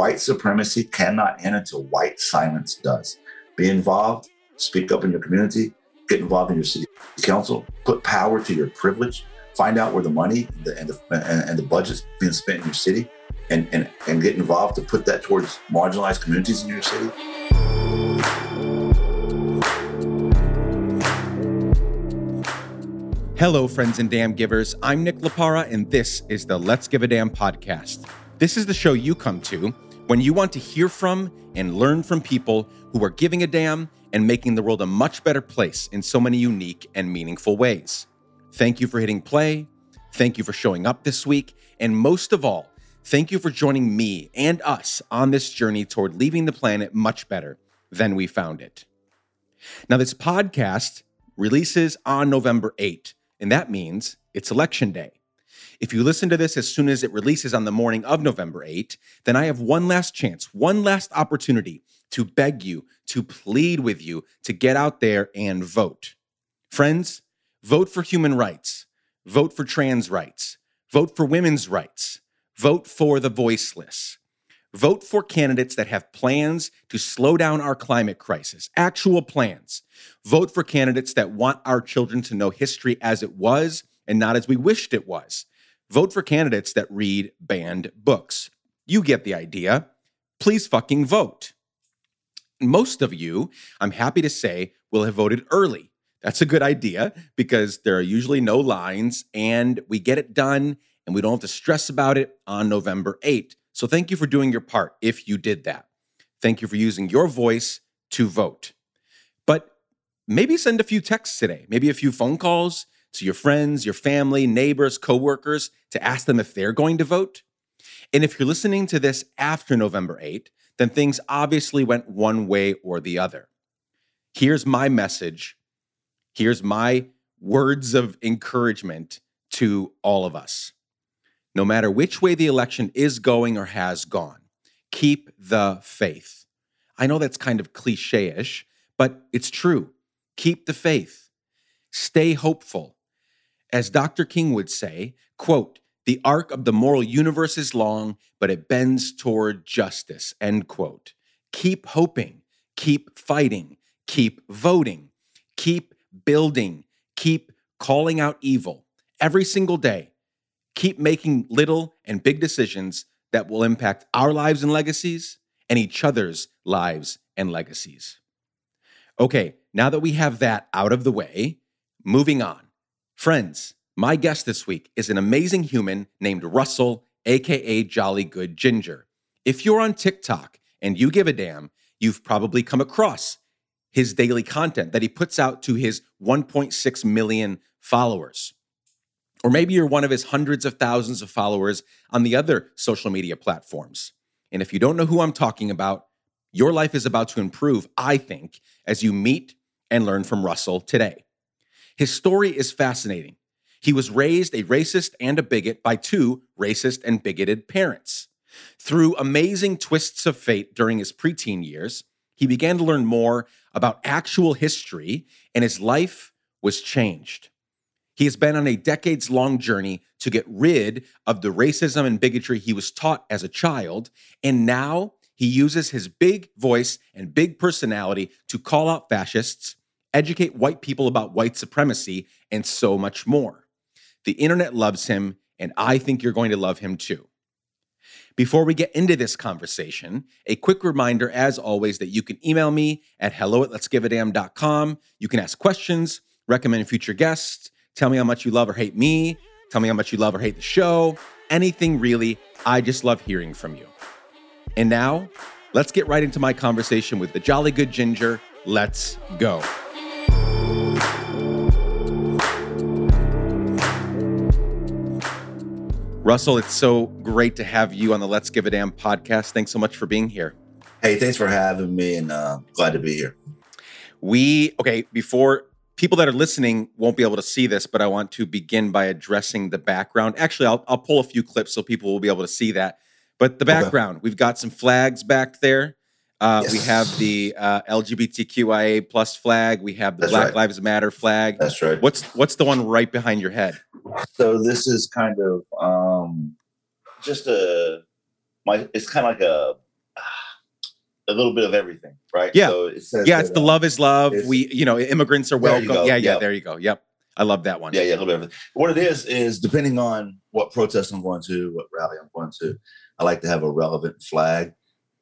white supremacy cannot end until white silence does. Be involved, speak up in your community, get involved in your city council, put power to your privilege, find out where the money and the, and the, and the budget's being spent in your city, and, and, and get involved to put that towards marginalized communities in your city. Hello, friends and damn givers. I'm Nick Laparra, and this is the Let's Give a Damn podcast. This is the show you come to when you want to hear from and learn from people who are giving a damn and making the world a much better place in so many unique and meaningful ways. Thank you for hitting play. Thank you for showing up this week. And most of all, thank you for joining me and us on this journey toward leaving the planet much better than we found it. Now, this podcast releases on November 8, and that means it's election day. If you listen to this as soon as it releases on the morning of November 8, then I have one last chance, one last opportunity to beg you, to plead with you to get out there and vote. Friends, vote for human rights, vote for trans rights, vote for women's rights, vote for the voiceless. Vote for candidates that have plans to slow down our climate crisis, actual plans. Vote for candidates that want our children to know history as it was and not as we wished it was. Vote for candidates that read banned books. You get the idea. Please fucking vote. Most of you, I'm happy to say, will have voted early. That's a good idea because there are usually no lines and we get it done and we don't have to stress about it on November 8th. So thank you for doing your part if you did that. Thank you for using your voice to vote. But maybe send a few texts today, maybe a few phone calls to your friends, your family, neighbors, coworkers to ask them if they're going to vote. And if you're listening to this after November 8th, then things obviously went one way or the other. Here's my message. Here's my words of encouragement to all of us. No matter which way the election is going or has gone, keep the faith. I know that's kind of cliche ish, but it's true. Keep the faith. Stay hopeful. As Dr. King would say, quote, the arc of the moral universe is long, but it bends toward justice. End quote. Keep hoping, keep fighting, keep voting, keep building, keep calling out evil every single day. Keep making little and big decisions that will impact our lives and legacies and each other's lives and legacies. Okay, now that we have that out of the way, moving on. Friends, my guest this week is an amazing human named Russell, aka Jolly Good Ginger. If you're on TikTok and you give a damn, you've probably come across his daily content that he puts out to his 1.6 million followers. Or maybe you're one of his hundreds of thousands of followers on the other social media platforms. And if you don't know who I'm talking about, your life is about to improve, I think, as you meet and learn from Russell today. His story is fascinating. He was raised a racist and a bigot by two racist and bigoted parents. Through amazing twists of fate during his preteen years, he began to learn more about actual history, and his life was changed. He has been on a decades long journey to get rid of the racism and bigotry he was taught as a child, and now he uses his big voice and big personality to call out fascists, educate white people about white supremacy, and so much more. The internet loves him, and I think you're going to love him too. Before we get into this conversation, a quick reminder, as always, that you can email me at hello at let's give a damn.com. You can ask questions, recommend future guests, tell me how much you love or hate me, tell me how much you love or hate the show, anything really. I just love hearing from you. And now, let's get right into my conversation with the Jolly Good Ginger. Let's go. Russell, it's so great to have you on the Let's Give a Damn podcast. Thanks so much for being here. Hey, thanks for having me and uh, glad to be here. We, okay, before people that are listening won't be able to see this, but I want to begin by addressing the background. Actually, I'll, I'll pull a few clips so people will be able to see that. But the background, okay. we've got some flags back there. Uh, yes. We have the uh, LGBTQIA plus flag. We have the That's Black right. Lives Matter flag. That's right. What's what's the one right behind your head? So this is kind of um, just a my. It's kind of like a a little bit of everything, right? Yeah. So it says Yeah, that, it's the love is love. We, you know, immigrants are welcome. Yeah, yeah, Yep. there you go. Yep. I love that one. Yeah, yeah, a little bit of it. What it is is depending on what protest I'm going to, what rally I'm going to, I like to have a relevant flag.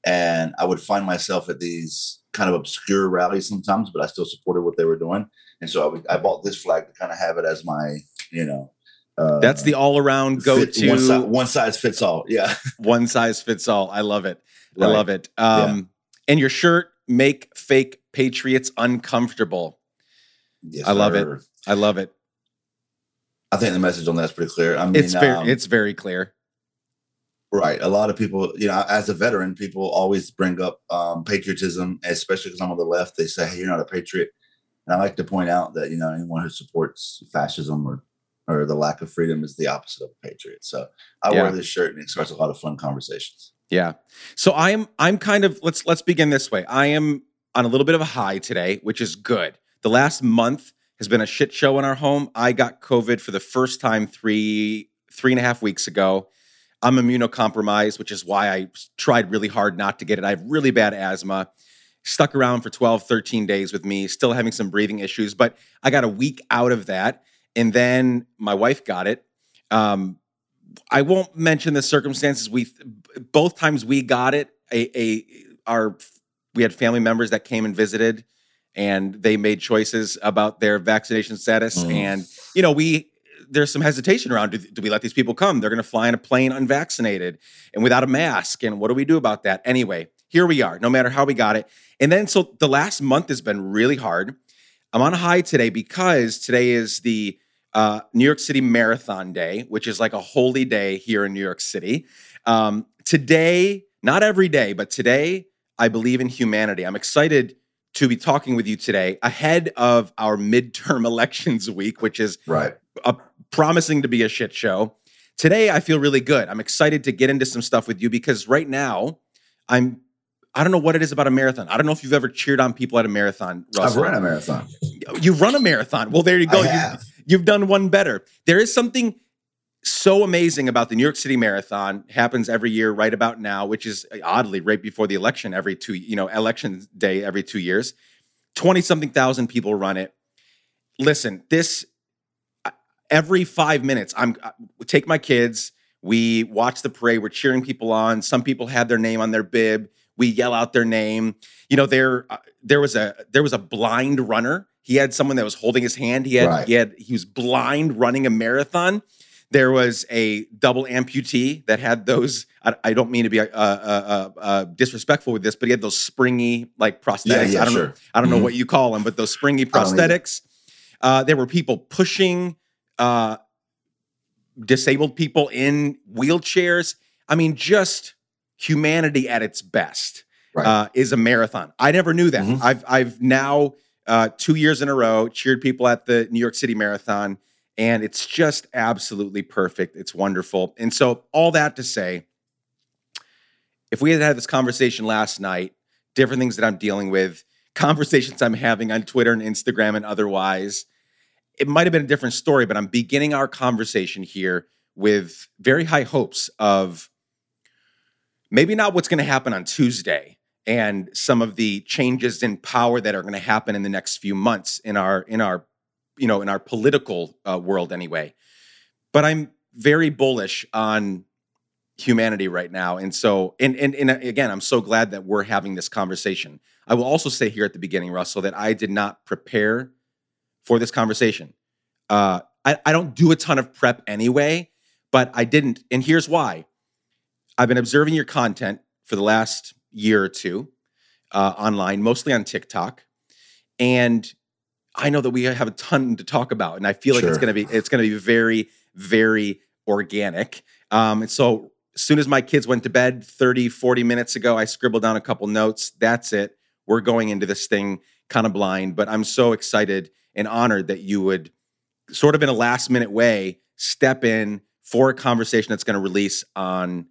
And I would find myself at these kind of obscure rallies sometimes, but I still supported what they were doing. And so I, would- I bought this flag to kind of have it as my, you know, uh, That's the all around go to one, si- one size fits all. Yeah, one size fits all. I love it. I love it. Um, and your shirt make fake patriots uncomfortable. Yes, I love it. I love it. I think the message on that's pretty clear. I mean, It's very um, it's very clear. Right. A lot of people, you know, as a veteran, people always bring up um, patriotism, especially because I'm on the left. They say, hey, you're not a patriot. And I like to point out that, you know, anyone who supports fascism or, or the lack of freedom is the opposite of a patriot. So I Yeah. wear this shirt and it starts a lot of fun conversations. Yeah. So I'm I'm kind of let's let's begin this way. I am on a little bit of a high today, which is good. The last month has been a shit show in our home. I got COVID for the first time three three and a half weeks ago. I'm immunocompromised, which is why I tried really hard not to get it. I have really bad asthma. Stuck around for 12, 13 days with me, still having some breathing issues, but I got a week out of that. And then my wife got it. Um, I won't mention the circumstances. We both times we got it. A, a our we had family members that came and visited, and they made choices about their vaccination status. Mm. And you know, we there's some hesitation around. Do, do we let these people come? They're going to fly in a plane unvaccinated and without a mask. And what do we do about that? Anyway, here we are. No matter how we got it, and then so the last month has been really hard. I'm on a high today because today is the uh, New York City Marathon Day, which is like a holy day here in New York City. Um, today, not every day, but today, I believe in humanity. I'm excited to be talking with you today ahead of our midterm elections week, which is Right. uh, promising to be a shit show. Today, I feel really good. I'm excited to get into some stuff with you because right now, I'm. I don't know what it is about a marathon. I don't know if you've ever cheered on people at a marathon. I've run a marathon. You've run a marathon. Well, there you go. I You- have. You've done one better. There is something so amazing about the New York City Marathon. Happens every year, right about now, which is uh, oddly right before the election. Every two, you know, election day every two years. Twenty something thousand people run it. Listen, this uh, every five minutes. I'm uh, take my kids. We watch the parade. We're cheering people on. Some people have their name on their bib. We yell out their name. You know, there uh, there was a there was a blind runner. He had someone that was holding his hand. He had Right. he had he was blind running a marathon. There was a double amputee that had those. I, I don't mean to be uh, uh, uh, uh, disrespectful with this, but he had those springy like prosthetics. Yeah, yeah, I don't know. sure. I don't know Mhm. what you call them, but those springy prosthetics. Uh, there were people pushing uh, disabled people in wheelchairs. I mean, just humanity at its best Right. uh, is a marathon. I never knew that. Mhm. I've I've now uh, two years in a row cheered people at the New York City Marathon, and it's just absolutely perfect. It's wonderful. And so, all that to say, if we had had this conversation last night, different things that I'm dealing with, conversations I'm having on Twitter and Instagram and otherwise, it might have been a different story, but I'm beginning our conversation here with very high hopes of maybe not what's going to happen on Tuesday and some of the changes in power that are going to happen in the next few months in our in our you know in our political uh, world anyway. But I'm very bullish on humanity right now, and so and, and and again, I'm so glad that we're having this conversation. I will also say here at the beginning, Russell, that I did not prepare for this conversation. Uh, I, I don't do a ton of prep anyway, but I didn't, and here's why. I've been observing your content for the last year or two uh, online, mostly on TikTok, and I know that we have a ton to talk about, and I feel like it's going to be it's to be very very organic. Um, and so as soon as my kids went to bed 30 40 minutes ago i scribbled down a couple notes. That's it. We're going into this thing kind of blind but i'm so excited and honored that you would sort of in a last minute way step in for a conversation that's going to release on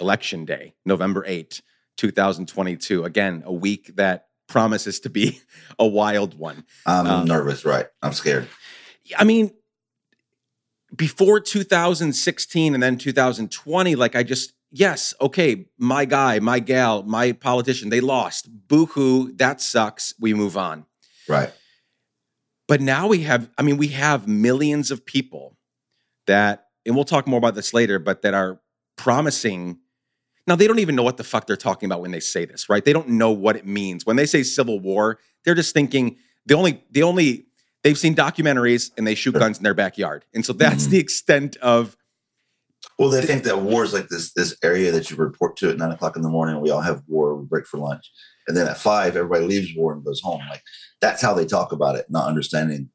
election day november 8 2022 again a week that promises to be a wild one I'm Um, nervous, right? I'm scared. I mean, before 2016 and then 2020, like I just, yes, okay, my guy, my gal, my politician, they lost. Boo hoo, that sucks. We move on. Right. But now we have, I mean, we have millions of people that, and we'll talk more about this later, but that are promising. Now, they don't even know what the fuck they're talking about when they say this, right? They don't know what it means. When they say civil war, they're just thinking the only, the only, they've seen documentaries and they shoot guns in their backyard. And so that's mm-hmm. the extent of. Well, they think that war is like this this area that you report to at nine o'clock in the morning. We all have war. We break for lunch, and then at five, everybody leaves war and goes home. Like that's how they talk about it, not understanding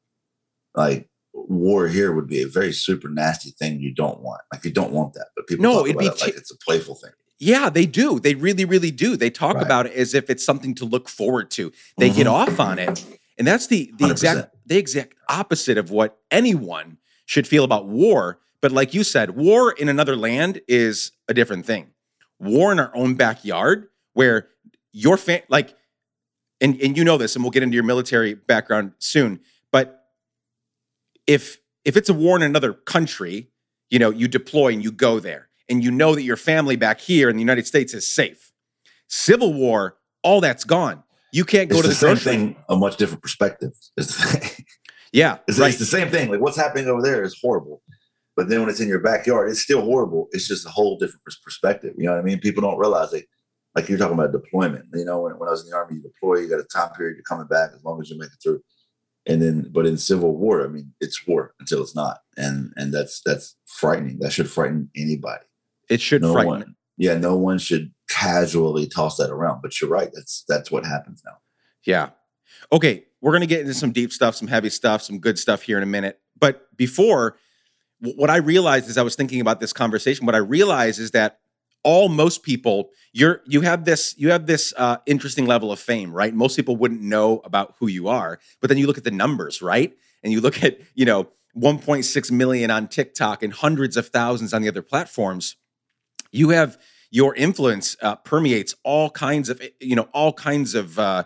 like war here would be a very super nasty thing you don't want. Like you don't want that, but people no, it'd be it like it's a playful thing. Yeah, they do. They really, really do. They talk right. about it as if it's something to look forward to. They mm-hmm. get off on it, and that's the the 100%. exact the exact opposite of what anyone should feel about war. But like you said, war in another land is a different thing. War in our own backyard, where your fan like and, and you know this, and we'll get into your military background soon. But if if it's a war in another country, you know, you deploy and you go there, and you know that your family back here in the United States is safe. Civil war, all that's gone. You can't go it's to the, the same grocery. thing. A much different perspective is the thing. Yeah, it's, right. it's the same thing. Like what's happening over there is horrible, but then when it's in your backyard, it's still horrible. It's just a whole different perspective. You know what I mean? People don't realize it like you're talking about deployment. You know, when, when I was in the army, you deploy, you got a time period, you're coming back as long as you make it through. And then, but in civil war, I mean, it's war until it's not, and and that's that's frightening. That should frighten anybody. It should no frighten. One, yeah, no one should casually toss that around. But you're right. That's that's what happens now. Yeah. Okay, we're gonna get into some deep stuff, some heavy stuff, some good stuff here in a minute. But before, what I realized as I was thinking about this conversation, what I realized is that all most people you're you have this you have this uh, interesting level of fame right most people wouldn't know about who you are but then you look at the numbers right and you look at you know 1.6 million on tiktok and hundreds of thousands on the other platforms you have your influence uh, permeates all kinds of you know all kinds of uh,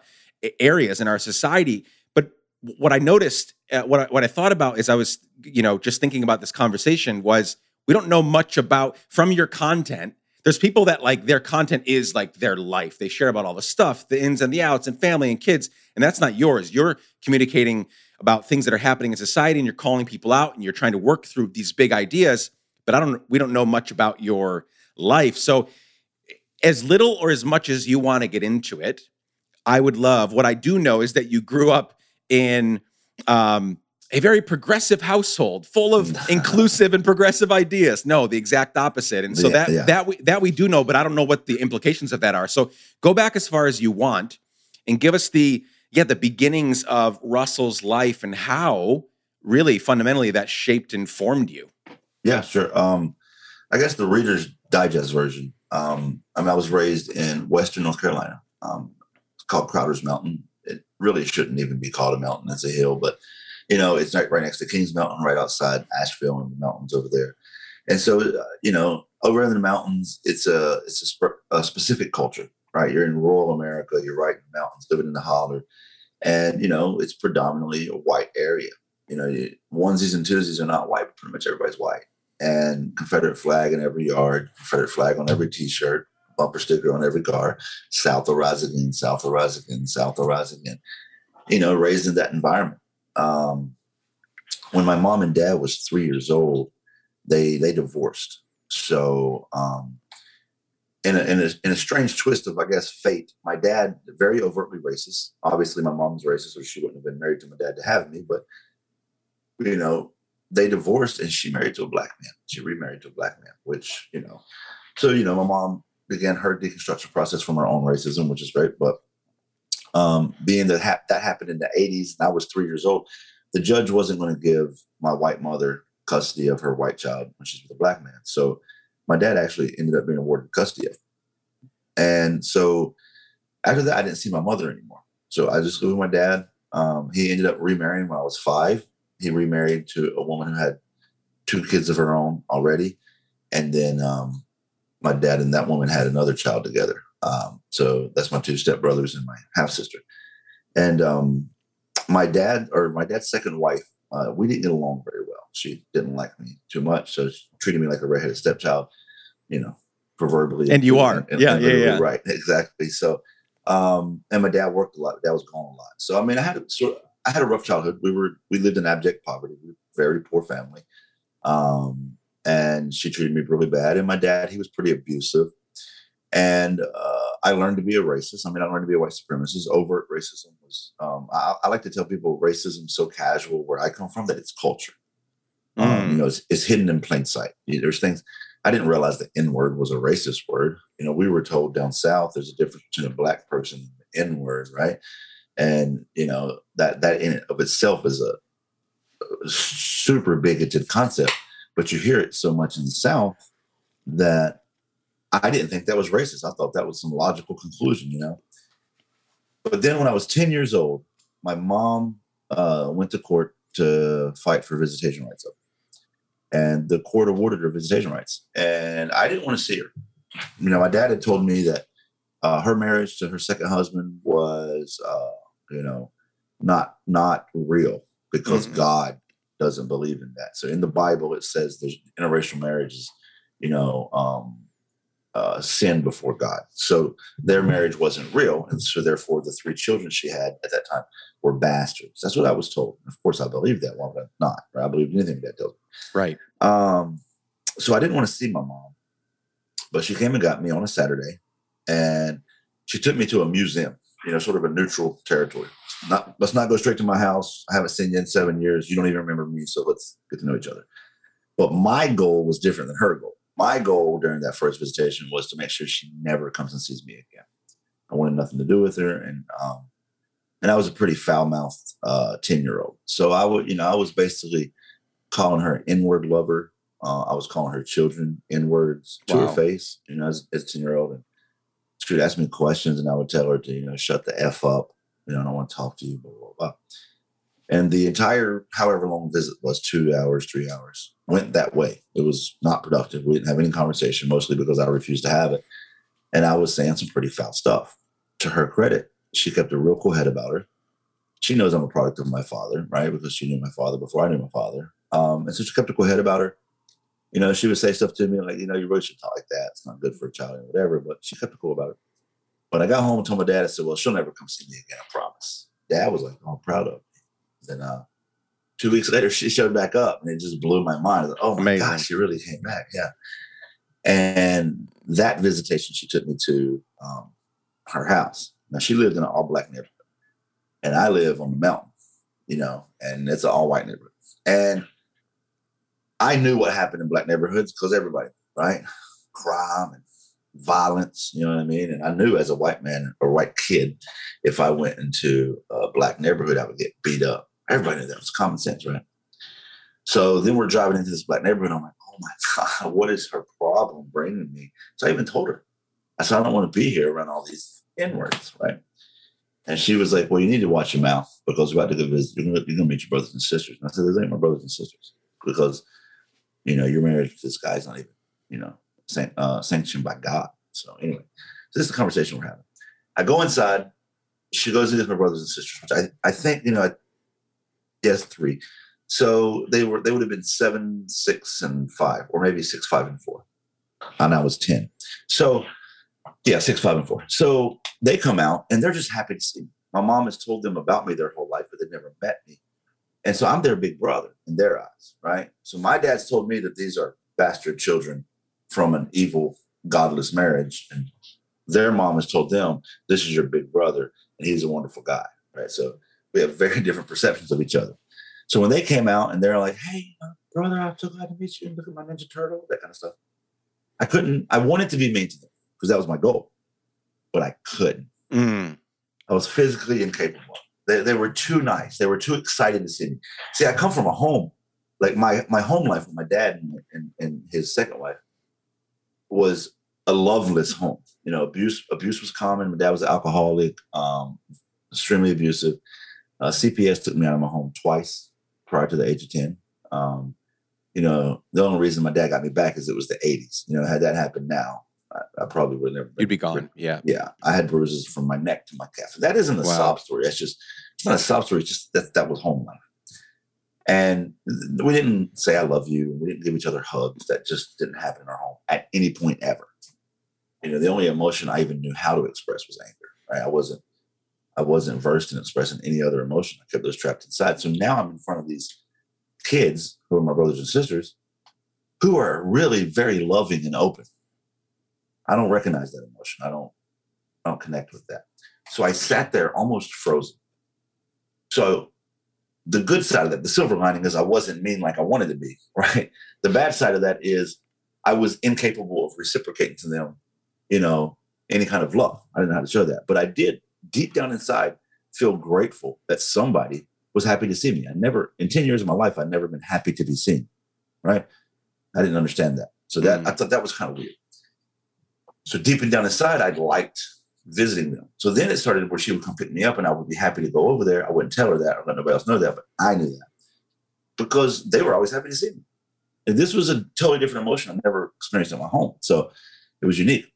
areas in our society but what i noticed uh, what, I, what i thought about as i was you know just thinking about this conversation was we don't know much about from your content there's people that like their content is like their life. They share about all the stuff, the ins and the outs, and family and kids, and that's not yours. You're communicating about things that are happening in society, and you're calling people out, and you're trying to work through these big ideas. But I don't. We don't know much about your life, so as little or as much as you want to get into it, I would love. What I do know is that you grew up in um, a very progressive household full of inclusive and progressive ideas. No, the exact opposite. And so yeah, that yeah. that we that we do know, but I don't know what the implications of that are. So go back as far as you want and give us the yeah, the beginnings of Russell's life and how really fundamentally that shaped and formed you. Yeah, sure. Um I guess the Reader's Digest version. Um I mean I was raised in Western North Carolina. Um it's called Crowder's Mountain. It really shouldn't even be called a mountain, it's a hill, but you know, it's right, right next to Kings Mountain, right outside Asheville and the mountains over there. And so, uh, you know, over in the mountains, it's a it's a, sp- a, specific culture, right? You're in rural America, you're right in the mountains, living in the holler, and you know, it's predominantly a white area. You know, you, onesies and twosies are not white, pretty much everybody's white. And Confederate flag in every yard, Confederate flag on every T-shirt, bumper sticker on every car. South rise again, South rise again, South rise again. You know, raised in that environment um, when my mom and dad was three years old, they they divorced. So um, in a, in a, in a strange twist of I guess fate, my dad very overtly racist. Obviously, my mom's racist, or she wouldn't have been married to my dad to have me. But you know, they divorced, and she married to a black man. She remarried to a black man, which you know, so you know, my mom began her deconstruction process from her own racism, which is great. But um, being that ha- that happened in the 80s and I was three years old, the judge wasn't going to give my white mother custody of her white child when she's with a black man. So my dad actually ended up being awarded custody of. And so after that, I didn't see my mother anymore. So I just lived with my dad. Um, he ended up remarrying when I was five. He remarried to a woman who had two kids of her own already. And then um, my dad and that woman had another child together. Um, so that's my two stepbrothers and my half sister. And um, my dad, or my dad's second wife, uh, we didn't get along very well. She didn't like me too much, so she treated me like a redheaded stepchild. You know, proverbially. And you are. And- Yeah, and yeah, yeah. Right, exactly. So, um, and my dad worked a lot. Dad was gone a lot. So, I mean, I had a sort. I had a rough childhood. We were we lived in abject poverty. We were a very poor family, um, and she treated me really bad. And my dad, he was pretty abusive. And uh, I learned to be a racist. I mean, I learned to be a white supremacist. Overt racism was. Um, I, I like to tell people racism so casual where I come from that it's culture. Um, Mm. you know, it's, it's hidden in plain sight. There's things I didn't realize the N word was a racist word. You know, we were told down south there's a difference between a black person and the N word, right? And you know that that in of itself is a, super bigoted concept, but you hear it so much in the South that I didn't think that was racist. I thought that was some logical conclusion, you know. But then when I was 10 years old, my mom uh, went to court to fight for visitation rights. And the court awarded her visitation rights. And I didn't want to see her. You know, my dad had told me that uh, her marriage to her second husband was, uh, you know, not not real because Mhm. God doesn't believe in that. So in the Bible, it says there's interracial marriages, you know, um, uh, sin before God. So their marriage wasn't real, and so therefore the three children she had at that time were bastards. That's what I was told. Of course, I believed that. Why would I not? Right? I believe anything that tells me. Right. Um, so I didn't want to see my mom, but she came and got me on a Saturday, and she took me to a museum. You know, sort of a neutral territory. Not let's not go straight to my house. I haven't seen you in seven years. You don't even remember me, so let's get to know each other. But my goal was different than her goal. My goal during that first visitation was to make sure she never comes and sees me again. I wanted nothing to do with her, and um, and I was a pretty foul mouthed uh, ten year old. So I would, you know, I was basically calling her an N-word lover. Uh, I was calling her children N-words to Wow. her face, you know, as, as a 10 year old. And she would ask me questions and I would tell her to, you know, shut the F up. You know, I don't want to talk to you, blah, blah, blah. And the entire, however long visit was, two hours, three hours, went that way. It was not productive. We didn't have any conversation, mostly because I refused to have it. And I was saying some pretty foul stuff. To her credit, she kept a real cool head about her. She knows I'm a product of my father, right? Because she knew my father before I knew my father. Um, and so she kept a cool head about her. You know, she would say stuff to me like, you know, you really should talk like that. It's not good for a child or whatever. But she kept it cool about it. When I got home and told my dad, I said, well, she'll never come see me again, I promise. Dad was like, oh, I'm proud of me. Then uh, two weeks later, she showed back up and it just blew my mind. I was like, oh my Amazing. gosh, she really came back. Yeah. And that visitation, she took me to um, her house. Now, she lived in an all black neighborhood. And I live on the mountain, you know, and it's an all white neighborhood. And I knew what happened in black neighborhoods because everybody, right? Crime and violence, you know what I mean? And I knew as a white man or white kid, if I went into a black neighborhood, I would get beat up. Everybody knew that was common sense, right? So then we're driving into this black neighborhood. I'm like, oh my God, what is her problem bringing me? So I even told her, I said, I don't want to be here around all these N words, right? And she was like, well, you need to watch your mouth because we're about to go visit. You're going to meet your brothers and sisters. And I said, those ain't my brothers and sisters because, you know, your marriage with this guy's not even, you know, san- uh, sanctioned by God. So anyway, so this is the conversation we're having. I go inside. She goes in with my brothers and sisters, which I, I think, you know, I, yes, three. So they were they would have been seven, six, and five, or maybe six, five, and four. And I was 10. So yeah, six, five, and four. So they come out and they're just happy to see me. My mom has told them about me their whole life, but they've never met me. And so I'm their big brother in their eyes, right? So my dad's told me that these are bastard children from an evil, godless marriage. And their mom has told them, this is your big brother, and he's a wonderful guy, right? So we have very different perceptions of each other. So when they came out and they're like, hey, uh, brother, I'm so glad to meet you. Look at my Ninja Turtle, that kind of stuff. I couldn't, I wanted to be mean to them because that was my goal, but I couldn't. Mm. I was physically incapable. They, they were too nice. They were too excited to see me. See, I come from a home, like my my home life with my dad and, and, and his second wife was a loveless home. You know, abuse abuse was common. My dad was an alcoholic, um, extremely abusive. Uh, CPS took me out of my home twice prior to the age of ten. Um, you know, the only reason my dad got me back is it was the '80s. You know, had that happened now, I, I probably would never. You'd be gone. Yeah. Yeah, I had bruises from my neck to my calf. That isn't a Wow. sob story. That's just it's not a sob story. It's just that that was home life. And we didn't say I love you. We didn't give each other hugs. That just didn't happen in our home at any point ever. you know, the only emotion I even knew how to express was anger. Right? I wasn't I wasn't versed in expressing any other emotion. I kept those trapped inside. So now I'm in front of these kids who are my brothers and sisters who are really very loving and open. I don't recognize that emotion. I don't I don't connect with that. So I sat there almost frozen. So the good side of that, the silver lining is I wasn't mean like I wanted to be, right? The bad side of that is I was incapable of reciprocating to them, you know, any kind of love. I didn't know how to show that. But I did deep down inside feel grateful that somebody was happy to see me. I never, in 10 years of my life, I'd never been happy to be seen, right? I didn't understand that. So that mm. I thought that was kind of weird. So deep and down inside, I liked visiting them. So then it started where she would come pick me up and I would be happy to go over there. I wouldn't tell her that or let nobody else know that, but I knew that because they were always happy to see me. And this was a totally different emotion I never experienced in my home. So it was unique.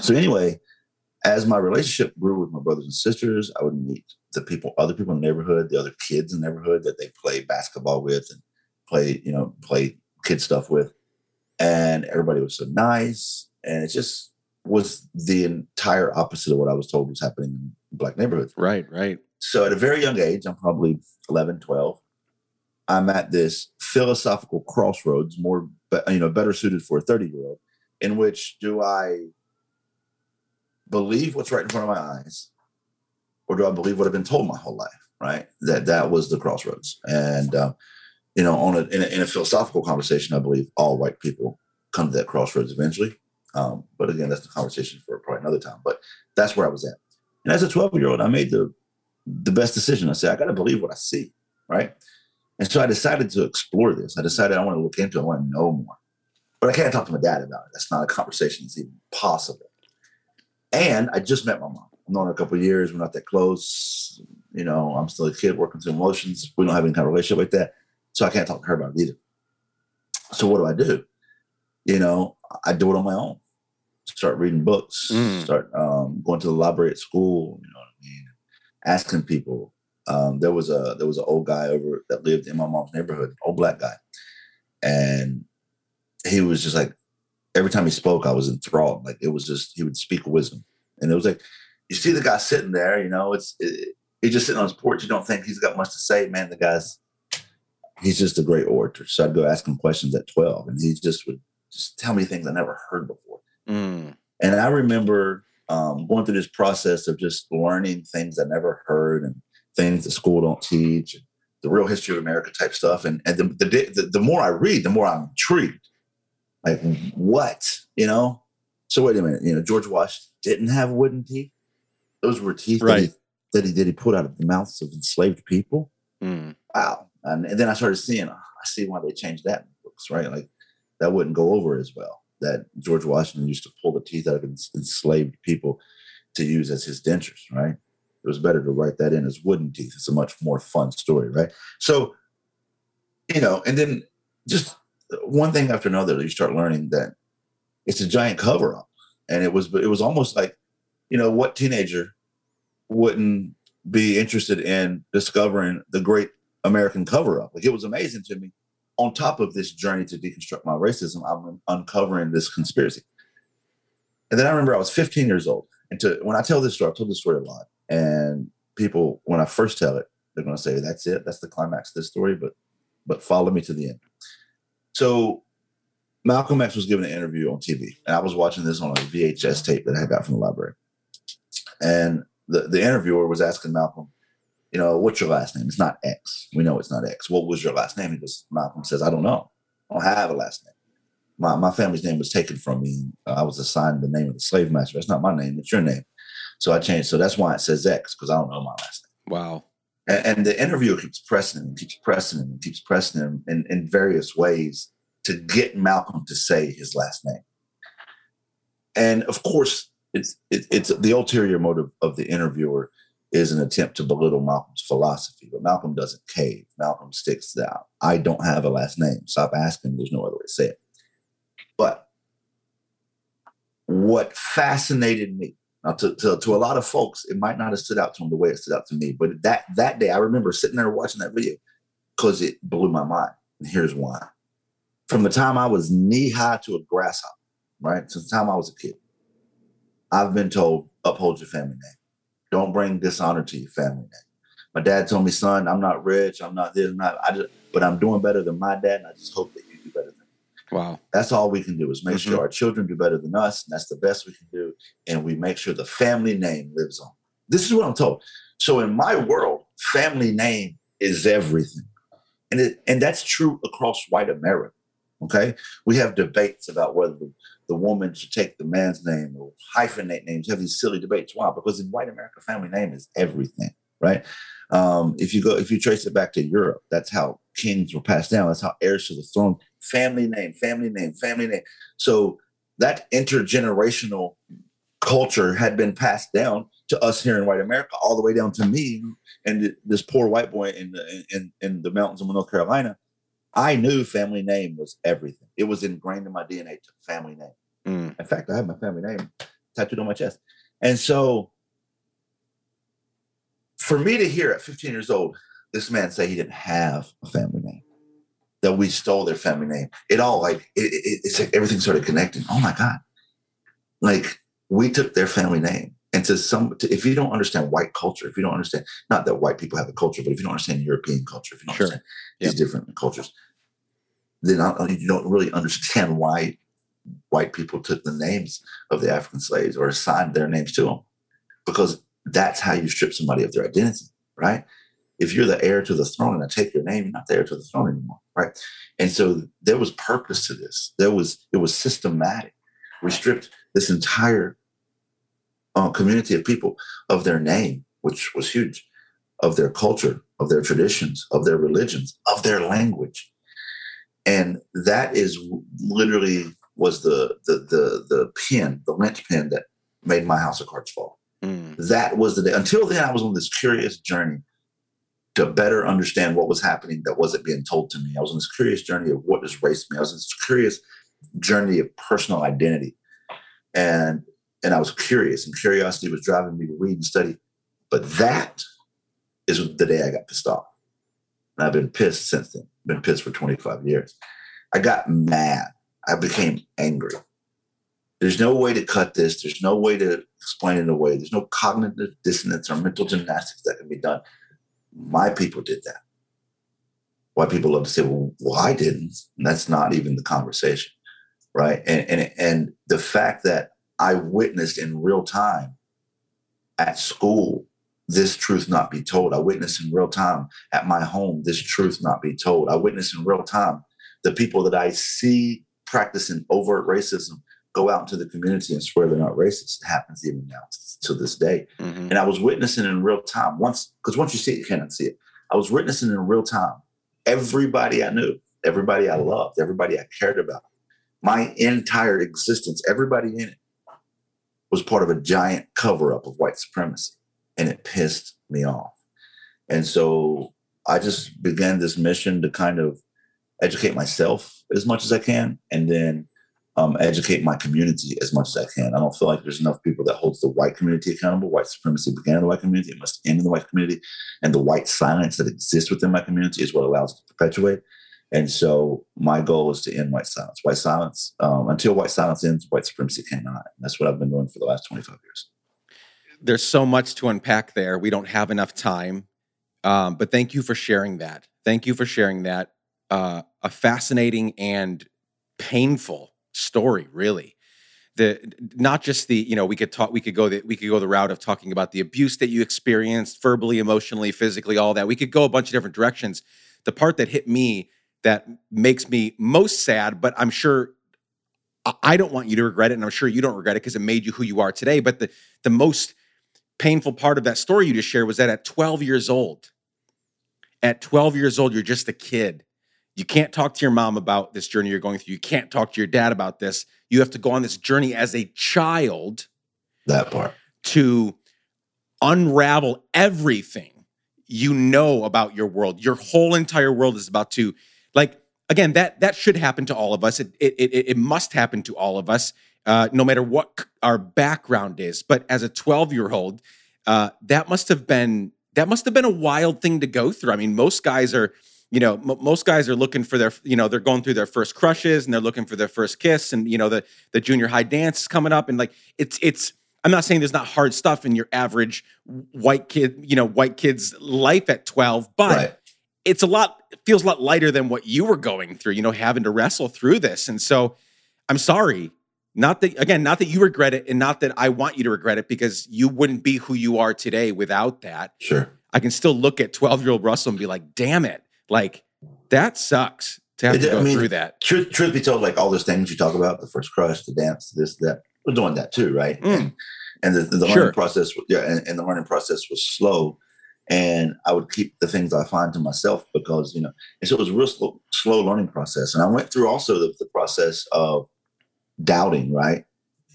So anyway, as my relationship grew with my brothers and sisters, I would meet the people, other people in the neighborhood, the other kids in the neighborhood that they play basketball with and play, you know, play kid stuff with. And everybody was so nice. And it just was the entire opposite of what I was told was happening in black neighborhoods. Right, right. So at a very young age, I'm probably 11, 12, I'm at this philosophical crossroads, more, you know, better suited for a 30 year old, in which do I believe what's right in front of my eyes or do I believe what I've been told my whole life? Right. That, that was the crossroads. And, uh, you know, on a in, a in a philosophical conversation, I believe all white people come to that crossroads eventually um, but again, that's the conversation for probably another time. But that's where I was at. And as a 12 year old, I made the the best decision. I said, I got to believe what I see, right? And so I decided to explore this. I decided I want to look into it. I want to know more. But I can't talk to my dad about it. That's not a conversation that's even possible. And I just met my mom. I've known her a couple years. We're not that close. You know, I'm still a kid working through emotions. We don't have any kind of relationship like that. So I can't talk to her about it either. So what do I do? You know, I do it on my own start reading books, mm. start um, going to the library at school. You know what I mean? Asking people. Um, there was a there was an old guy over that lived in my mom's neighborhood, old black guy, and he was just like every time he spoke, I was enthralled. Like it was just he would speak wisdom, and it was like you see the guy sitting there. You know, it's it, he's just sitting on his porch. You don't think he's got much to say, man. The guy's he's just a great orator. So I'd go ask him questions at twelve, and he just would just tell me things I never heard before. Mm. And I remember um, going through this process of just learning things I never heard and things that school don't teach, and the real history of America type stuff. And, and the, the, the, the more I read, the more I'm intrigued. Like, what? You know? So wait a minute. You know, George Washington didn't have wooden teeth. Those were teeth right. that, he, that he did. He put out of the mouths of enslaved people. Mm. Wow. And, and, then I started seeing, oh, I see why they changed that in books, right? Like that wouldn't go over as well that George Washington used to pull the teeth out of enslaved people to use as his dentures, right? It was better to write that in as wooden teeth. It's a much more fun story, right? So, you know, and then just one thing after another, you start learning that it's a giant cover up. And it was it was almost like, you know, what teenager wouldn't be interested in discovering the great American cover up? Like it was amazing to me on top of this journey to deconstruct my racism, I'm uncovering this conspiracy. And then I remember I was 15 years old. And to, when I tell this story, I've told this story a lot. And people, when I first tell it, they're going to say, that's it. That's the climax of this story. But, but follow me to the end. So Malcolm X was given an interview on TV. And I was watching this on a VHS tape that I got from the library. And the, the interviewer was asking Malcolm, you know, what's your last name? It's not X. We know it's not X. What was your last name? He goes, Malcolm says, I don't know. I don't have a last name. My, my family's name was taken from me. I was assigned the name of the slave master. That's not my name. It's your name. So I changed. So that's why it says X because I don't know my last name. Wow. And, and the interviewer keeps pressing him, keeps pressing him, keeps pressing him in, in various ways to get Malcolm to say his last name. And of course, it's it, it's the ulterior motive of the interviewer is an attempt to belittle Malcolm's philosophy, but Malcolm doesn't cave. Malcolm sticks out. I don't have a last name. Stop asking. There's no other way to say it. But what fascinated me now, to, to, to, a lot of folks, it might not have stood out to them the way it stood out to me. But that that day, I remember sitting there watching that video because it blew my mind. And here's why. From the time I was knee high to a grasshopper, right? Since the time I was a kid, I've been told uphold your family name. Don't bring dishonor to your family name. My dad told me, son, I'm not rich. I'm not this, I'm not I just, but I'm doing better than my dad, and I just hope that you do better than me. Wow. That's all we can do is make Mhm. sure our children do better than us, and that's the best we can do. And we make sure the family name lives on. This is what I'm told. So in my world, family name is everything, and it and that's true across white America. Okay, we have debates about whether the, the woman should take the man's name or hyphenate names. Have these silly debates. Why? Because in white America, family name is everything, right? Um, if you go, if you trace it back to Europe, that's how kings were passed down. That's how heirs to the throne. Family name, family name, family name. So that intergenerational culture had been passed down to us here in white America, all the way down to me and this poor white boy in the in, in the mountains of North Carolina. I knew family name was everything. It was ingrained in my DNA to family name. Mm. In fact, I have my family name tattooed on my chest. And so for me to hear at 15 years old, this man say he didn't have a family name, that we stole their family name, it all like, it, it, it's like everything started connecting. Oh my God. Like we took their family name. And to some, to, if you don't understand white culture, if you don't understand, not that white people have a culture, but if you don't understand European culture, if you don't Sure. understand these different cultures, then you don't really understand why white people took the names of the African slaves or assigned their names to them, because that's how you strip somebody of their identity, right? If you're the heir to the throne and I take your name, you're not the heir to the throne anymore, right? And so there was purpose to this. There was it was systematic. We stripped this entire uh, community of people of their name, which was huge, of their culture, of their traditions, of their religions, of their language, and that is literally was the the the the pin, the linchpin that made my house of cards fall. Mm. That was the day. Until then, I was on this curious journey to better understand what was happening that wasn't being told to me. I was on this curious journey of what does race mean. I was on this curious journey of personal identity, and and I was curious, and curiosity was driving me to read and study. But that is the day I got pissed off, and I've been pissed since then. Been pissed for 25 years. I got mad. I became angry. There's no way to cut this. There's no way to explain it away. There's no cognitive dissonance or mental gymnastics that can be done. My people did that. White people love to say, well, well didn't. And that's not even the conversation. Right. And, and and the fact that I witnessed in real time at school this truth not be told. I witnessed in real time at my home this truth not be told. I witnessed in real time the people that I see practicing overt racism go out into the community and swear they're not racist. It happens even now to this day. Mhm. And I was witnessing in real time once, because once you see it, you cannot see it. I was witnessing in real time everybody I knew, everybody I loved, everybody I cared about, my entire existence, everybody in it was part of a giant cover up of white supremacy. And it pissed me off. And so I just began this mission to kind of educate myself as much as I can and then um, educate my community as much as I can. I don't feel like there's enough people that holds the white community accountable. White supremacy began in the white community; it must end in the white community, and the white silence that exists within my community is what allows it to perpetuate. And so, my goal is to end white silence. White silence um, until white silence ends, white supremacy cannot. And that's what I've been doing for the last 25 years. There's so much to unpack there. We don't have enough time. Um, but thank you for sharing that. Thank you for sharing that. Uh, a fascinating and painful story, really. The not just the you know we could talk we could go the we could go the route of talking about the abuse that you experienced verbally, emotionally, physically, all that. We could go a bunch of different directions. The part that hit me that makes me most sad, but I'm sure I- don't want you to regret it, and I'm sure you don't regret it because it made you who you are today. But the the most painful part of that story you just shared was that at 12 years old, at 12 years old, you're just a kid. You can't talk to your mom about this journey you're going through. You can't talk to your dad about this. You have to go on this journey as a child That part. to unravel everything you know about your world. Your whole entire world is about to like again that that should happen to all of us. It it it, it must happen to all of us, uh, no matter what our background is. But as a twelve year old, uh, that must have been that must have been a wild thing to go through. I mean, most guys are. You know, m- most guys are looking for their, you know, they're going through their first crushes and they're looking for their first kiss, and you know, the the junior high dance is coming up, and like it's it's I'm not saying there's not hard stuff in your average white kid, you know, white kid's life at 12, but right. It's a lot, it feels a lot lighter than what you were going through, you know, having to wrestle through this. And so I'm sorry. Not that, again, not that you regret it and not that I want you to regret it because you wouldn't be who you are today without that. Sure. I can still look at 12 year old Russell and be like, damn it. Like, that sucks to have it, to go I mean, through that. Truth, truth be told, like all those things you talk about, the first crush, the dance, this, that, we're doing that too, right? Mm. And, and the, the learning sure. process, yeah, and, and, the learning process was slow. And I would keep the things I find to myself because, you know, and so it was a real slow, slow learning process. And I went through also the, the process of doubting, right?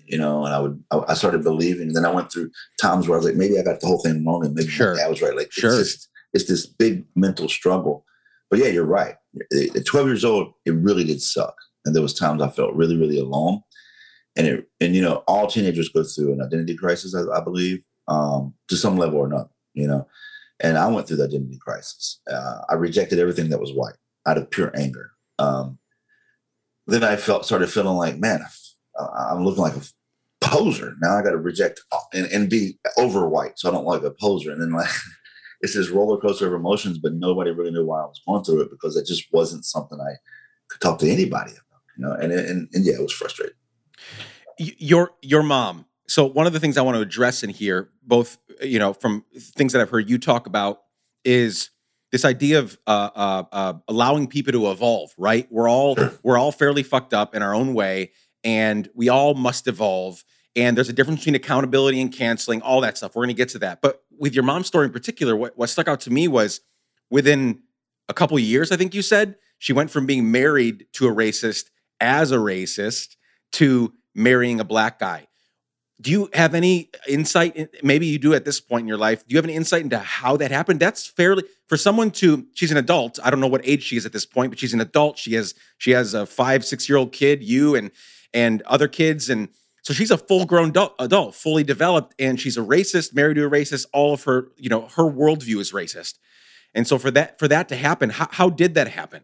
You know, and I would, I, I, started believing. And then I went through times where I was like, maybe I got the whole thing wrong and maybe sure. I was right. Like, sure. it's just, it's this big mental struggle. But yeah, you're right. At 12 years old, it really did suck. And there was times I felt really, really alone. And it, and you know, all teenagers go through an identity crisis, I, I believe, um, to some level or another. You know, and I went through the identity crisis. Uh, I rejected everything that was white out of pure anger. Um, then I felt started feeling like, man, I'm looking like a poser. Now I got to reject and, and be over white, so I don't like a poser. And then like it's this roller coaster of emotions, but nobody really knew why I was going through it because it just wasn't something I could talk to anybody about, you know. And and, and yeah, it was frustrating. Your your mom. So one of the things I want to address in here, both you know, from things that I've heard you talk about, is this idea of uh, uh, uh, allowing people to evolve. Right? We're all sure. we're all fairly fucked up in our own way, and we all must evolve. And there's a difference between accountability and canceling, all that stuff. We're going to get to that. But with your mom's story in particular, what, what stuck out to me was within a couple years, I think you said, she went from being married to a racist as a racist to marrying a black guy. Do you have any insight? In, maybe you do at this point in your life. Do you have any insight into how that happened? That's fairly for someone to. She's an adult. I don't know what age she is at this point, but she's an adult. She has she has a five six year old kid, you and and other kids, and so she's a full grown adult, fully developed, and she's a racist, married to a racist. All of her, you know, her worldview is racist. And so for that for that to happen, how, how did that happen?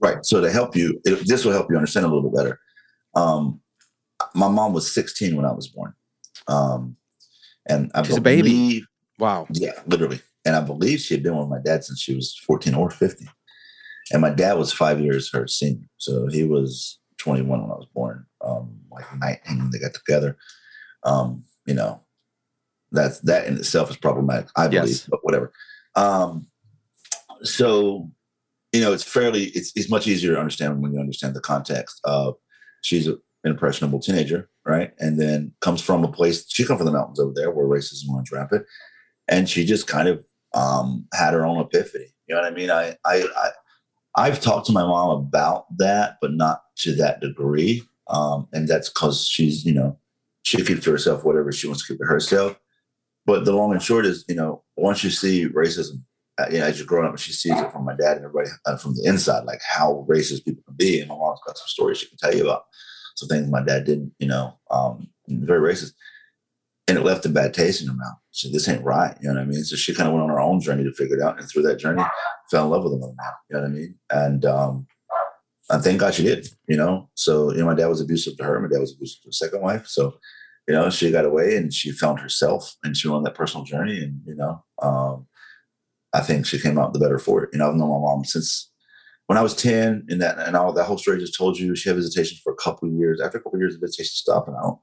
Right. So to help you, it, this will help you understand a little bit better. Um, my mom was 16 when I was born, um, and I she's believe, a baby. Wow. Yeah, literally. And I believe she had been with my dad since she was 14 or 15. And my dad was five years her senior, so he was 21 when I was born, um, like 19 when they got together. Um, you know, that's that in itself is problematic, I believe, yes. but whatever. Um, so, you know, it's fairly, it's, it's much easier to understand when you understand the context of she's an impressionable teenager, right? And then comes from a place, she comes from the mountains over there where racism runs rampant. And she just kind of um, had her own epiphany. You know what I mean? I, I, I I've talked to my mom about that, but not to that degree. Um, and that's because she's, you know, she keeps to herself whatever she wants to keep to herself. But the long and short is, you know, once you see racism, uh, you know, as you're growing up, she sees it from my dad and everybody uh, from the inside, like how racist people can be. And my mom's got some stories she can tell you about some things my dad didn't, you know, um, very racist. And it left a bad taste in her mouth. Said, this ain't right. You know what I mean? So she kind of went on her own journey to figure it out. And through that journey, fell in love with man. You know what I mean? And um, and thank God she did. You know, so you know, my dad was abusive to her. My dad was abusive to his second wife. So you know, she got away and she found herself and she went on that personal journey. And you know, um, I think she came out the better for it. You know, I've known my mom since when I was 10 and that and all that whole story I just told you, she had visitations for a couple of years. After a couple of years, the visitation stopped and I don't,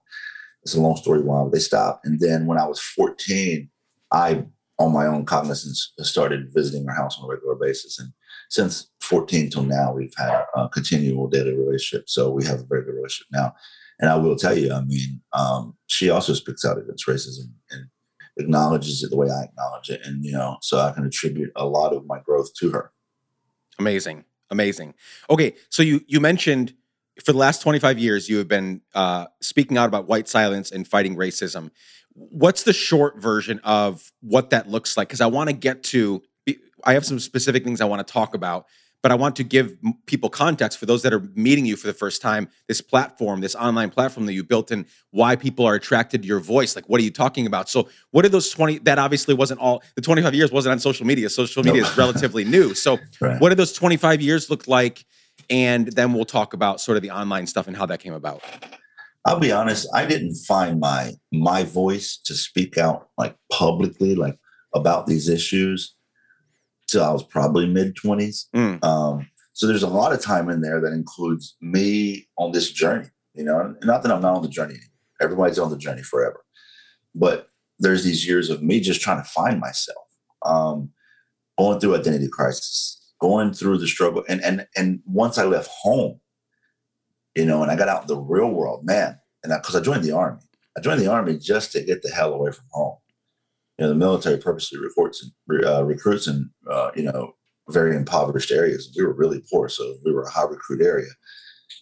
it's a long story why, but they stopped. And then when I was 14, I on my own cognizance started visiting her house on a regular basis. And since 14 till now, we've had a continual daily relationship. So we have a very good relationship now. And I will tell you, I mean, um, she also speaks out against racism and acknowledges it the way I acknowledge it. And, you know, so I can attribute a lot of my growth to her. Amazing. Amazing. Okay. So you, you mentioned for the last 25 years, you have been uh, speaking out about white silence and fighting racism what's the short version of what that looks like? Because I want to get to, I have some specific things I want to talk about, but I want to give people context for those that are meeting you for the first time. This platform, this online platform that you built, and why people are attracted to your voice. Like, what are you talking about? So, what are those twenty? That obviously wasn't all. The twenty five years wasn't on social media. Social media nope. is relatively new. So, right. what do those twenty five years look like? And then we'll talk about sort of the online stuff and how that came about. I'll be honest, I didn't find my my voice to speak out like publicly, like about these issues till I was probably mid 20s. Mm. Um, so there's a lot of time in there that includes me on this journey, you know, and not that I'm not on the journey. Everybody's on the journey forever. But there's these years of me just trying to find myself, um, going through identity crisis, going through the struggle. And and and once I left home, you know, and I got out in the real world, man, and because I, I joined the army. I joined the army just to get the hell away from home you know, the military purposely recruits uh, recruits in uh, you know very impoverished areas. We were really poor, so we were a high recruit area.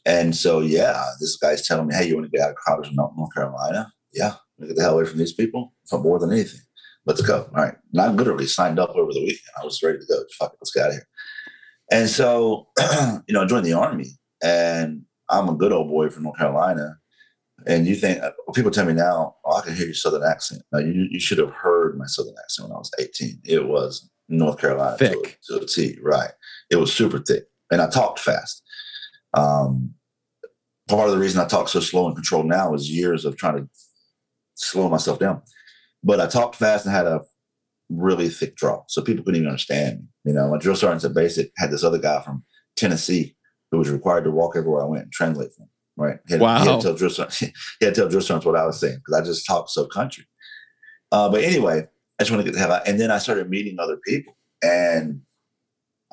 And so, yeah, this guy's telling me, "Hey, you want to get out of college in North Carolina? Yeah, get the hell away from these people for more than anything. Let's go. All right." And I literally signed up over the weekend. I was ready to go. Fuck it, let's get out of here. And so, you know, I joined the army, and I'm a good old boy from North Carolina. And you think uh, people tell me now, oh, I can hear your Southern accent. Now you, you should have heard my Southern accent when I was 18. It was North Carolina thick to, to a T, right? It was super thick, and I talked fast. Um, part of the reason I talk so slow and controlled now is years of trying to slow myself down. But I talked fast and had a really thick draw, so people couldn't even understand me. You know, my drill sergeants at basic had this other guy from Tennessee who was required to walk everywhere I went and translate for him right? He had, wow. He had to tell drill sergeants, he had to tell drill sergeants what I was saying because I just talked so country. Uh, but anyway, I just want to get the hell out. And then I started meeting other people, and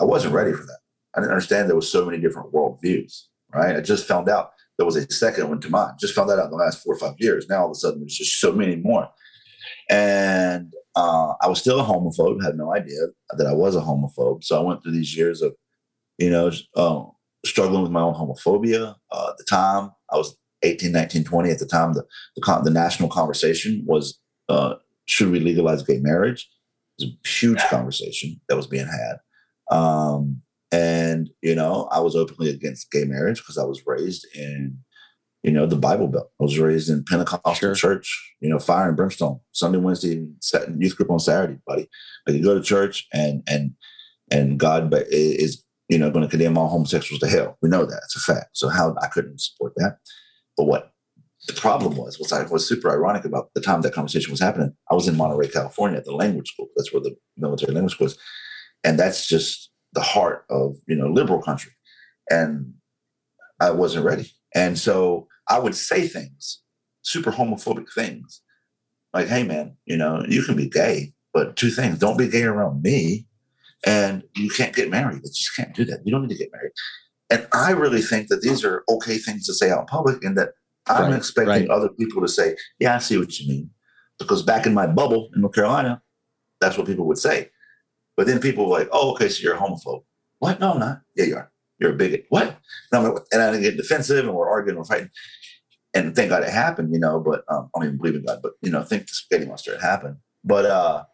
I wasn't ready for that. I didn't understand there was so many different worldviews, right? I just found out there was a second one to mine. Just found that out in the last four or five years. Now all of a sudden there's just so many more. And uh, I was still a homophobe, had no idea that I was a homophobe. So I went through these years of, you know, uh, struggling with my own homophobia. Uh, at the time, I was 18, 19, 20. At the time, the, the, the national conversation was uh, should we legalize gay marriage? It was a huge conversation that was being had. Um, and, you know, I was openly against gay marriage because I was raised in, you know, the Bible Belt. I was raised in Pentecostal sure. church, you know, fire and brimstone, Sunday, Wednesday, youth group on Saturday, buddy. Like you go to church and, and, and God is you know, going to condemn all homosexuals to hell. We know that it's a fact. So how I couldn't support that. But what the problem was, was I was super ironic about the time that conversation was happening. I was in Monterey, California at the language school. That's where the military language school. And that's just the heart of, you know, liberal country. And I wasn't ready. And so I would say things, super homophobic things. Like, hey man, you know, you can be gay, but two things, don't be gay around me and you can't get married. You just can't do that. You don't need to get married. And I really think that these are okay things to say out in public, and that I'm right, expecting right. other people to say, "Yeah, I see what you mean," because back in my bubble in North Carolina, that's what people would say. But then people were like, "Oh, okay, so you're a homophobe." What? No, I'm not. Yeah, you are. You're a bigot. What? No, and I didn't get defensive, and we're arguing, we're fighting. And thank God it happened, you know. But um, I don't even believe in God, but you know, think the spaghetti monster had happened. But uh,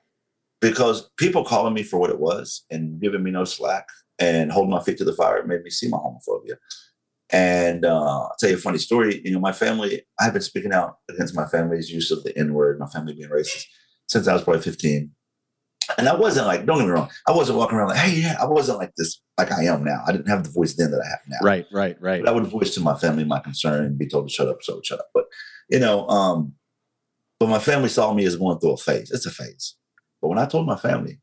because people calling me for what it was and giving me no slack and holding my feet to the fire made me see my homophobia. And uh, I'll tell you a funny story. You know, my family, I've been speaking out against my family's use of the N word, my family being racist, since I was probably 15. And I wasn't like, don't get me wrong, I wasn't walking around like, hey, yeah, I wasn't like this, like I am now. I didn't have the voice then that I have now. Right, right, right. But I would voice to my family my concern and be told to shut up, so shut up. But, you know, um, but my family saw me as going through a phase. It's a phase. But when I told my family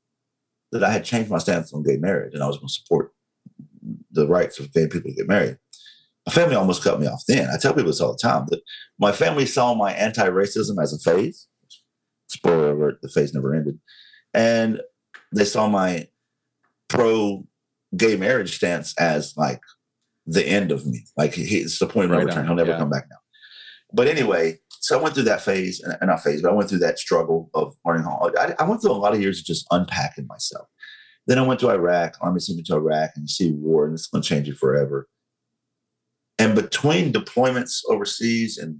that I had changed my stance on gay marriage and I was going to support the rights of gay people to get married, my family almost cut me off then. I tell people this all the time that my family saw my anti racism as a phase. Spoiler alert, the phase never ended. And they saw my pro gay marriage stance as like the end of me. Like he, it's the point of no return. He'll never yeah. come back now. But anyway, so I went through that phase, and not phase, but I went through that struggle of learning how. I, I went through a lot of years of just unpacking myself. Then I went to Iraq, Army sent me to Iraq, and you see war, and it's going to change you forever. And between deployments overseas and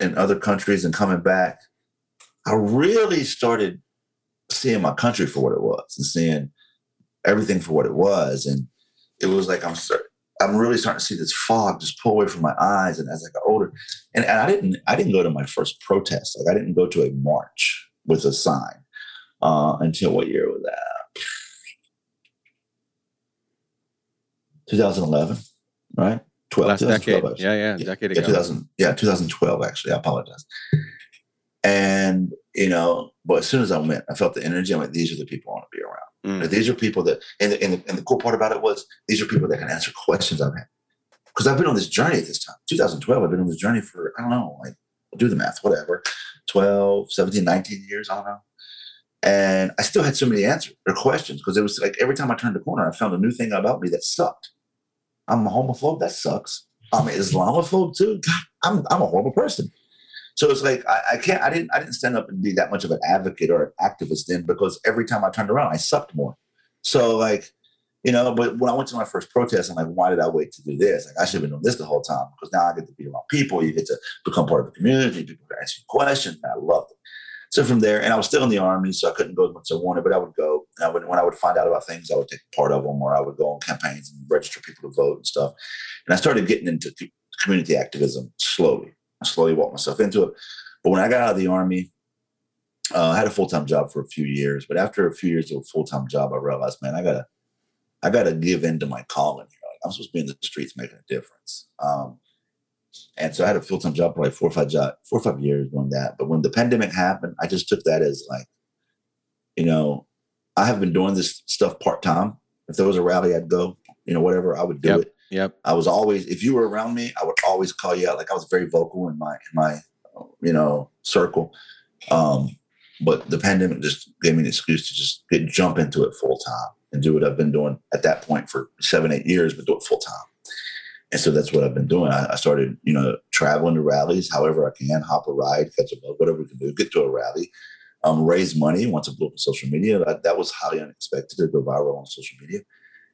in other countries and coming back, I really started seeing my country for what it was and seeing everything for what it was. And it was like I'm I'm really starting to see this fog just pull away from my eyes. And as I got older, and, and I didn't I didn't go to my first protest. Like I didn't go to a march with a sign uh, until what year was that? 2011, right? 12. Last 2012, decade. actually. Yeah, yeah, decade Yeah, ago. 2000, yeah, 2012, actually. I apologize. And, you know, but as soon as I went, I felt the energy. I'm like, these are the people I want to be around. Mm. These are people that, and the, and, the, and the cool part about it was, these are people that can answer questions I've had. Because I've been on this journey at this time. 2012, I've been on this journey for, I don't know, like, do the math, whatever, 12, 17, 19 years, I don't know. And I still had so many answers or questions because it was like every time I turned the corner, I found a new thing about me that sucked. I'm a homophobe, that sucks. I'm an Islamophobe too. I'm, I'm a horrible person. So it's like I, I can't I didn't I didn't stand up and be that much of an advocate or an activist then because every time I turned around I sucked more. So like, you know, but when I went to my first protest, I'm like, why did I wait to do this? Like I should have been doing this the whole time because now I get to be around people, you get to become part of the community, people can ask you questions, I loved it. So from there, and I was still in the army, so I couldn't go as much as I wanted, but I would go. I would, when I would find out about things, I would take part of them, or I would go on campaigns and register people to vote and stuff. And I started getting into community activism slowly. I slowly walked myself into it. But when I got out of the army, uh, I had a full time job for a few years. But after a few years of a full time job, I realized, man, I gotta, I gotta give in to my calling. You know, like, I'm supposed to be in the streets making a difference. Um, and so I had a full time job for like four or five job, four or five years doing that. But when the pandemic happened, I just took that as like, you know, I have been doing this stuff part time. If there was a rally, I'd go. You know, whatever, I would do Yep. it. Yep. I was always, if you were around me, I would always call you out. Like I was very vocal in my, in my, you know, circle. Um, but the pandemic just gave me an excuse to just get, jump into it full time and do what I've been doing at that point for seven, eight years, but do it full time. And so that's what I've been doing. I, I started, you know, traveling to rallies however I can, hop a ride, catch a boat, whatever we can do, get to a rally, um, raise money once I blew up on social media. That, that was highly unexpected to go viral on social media.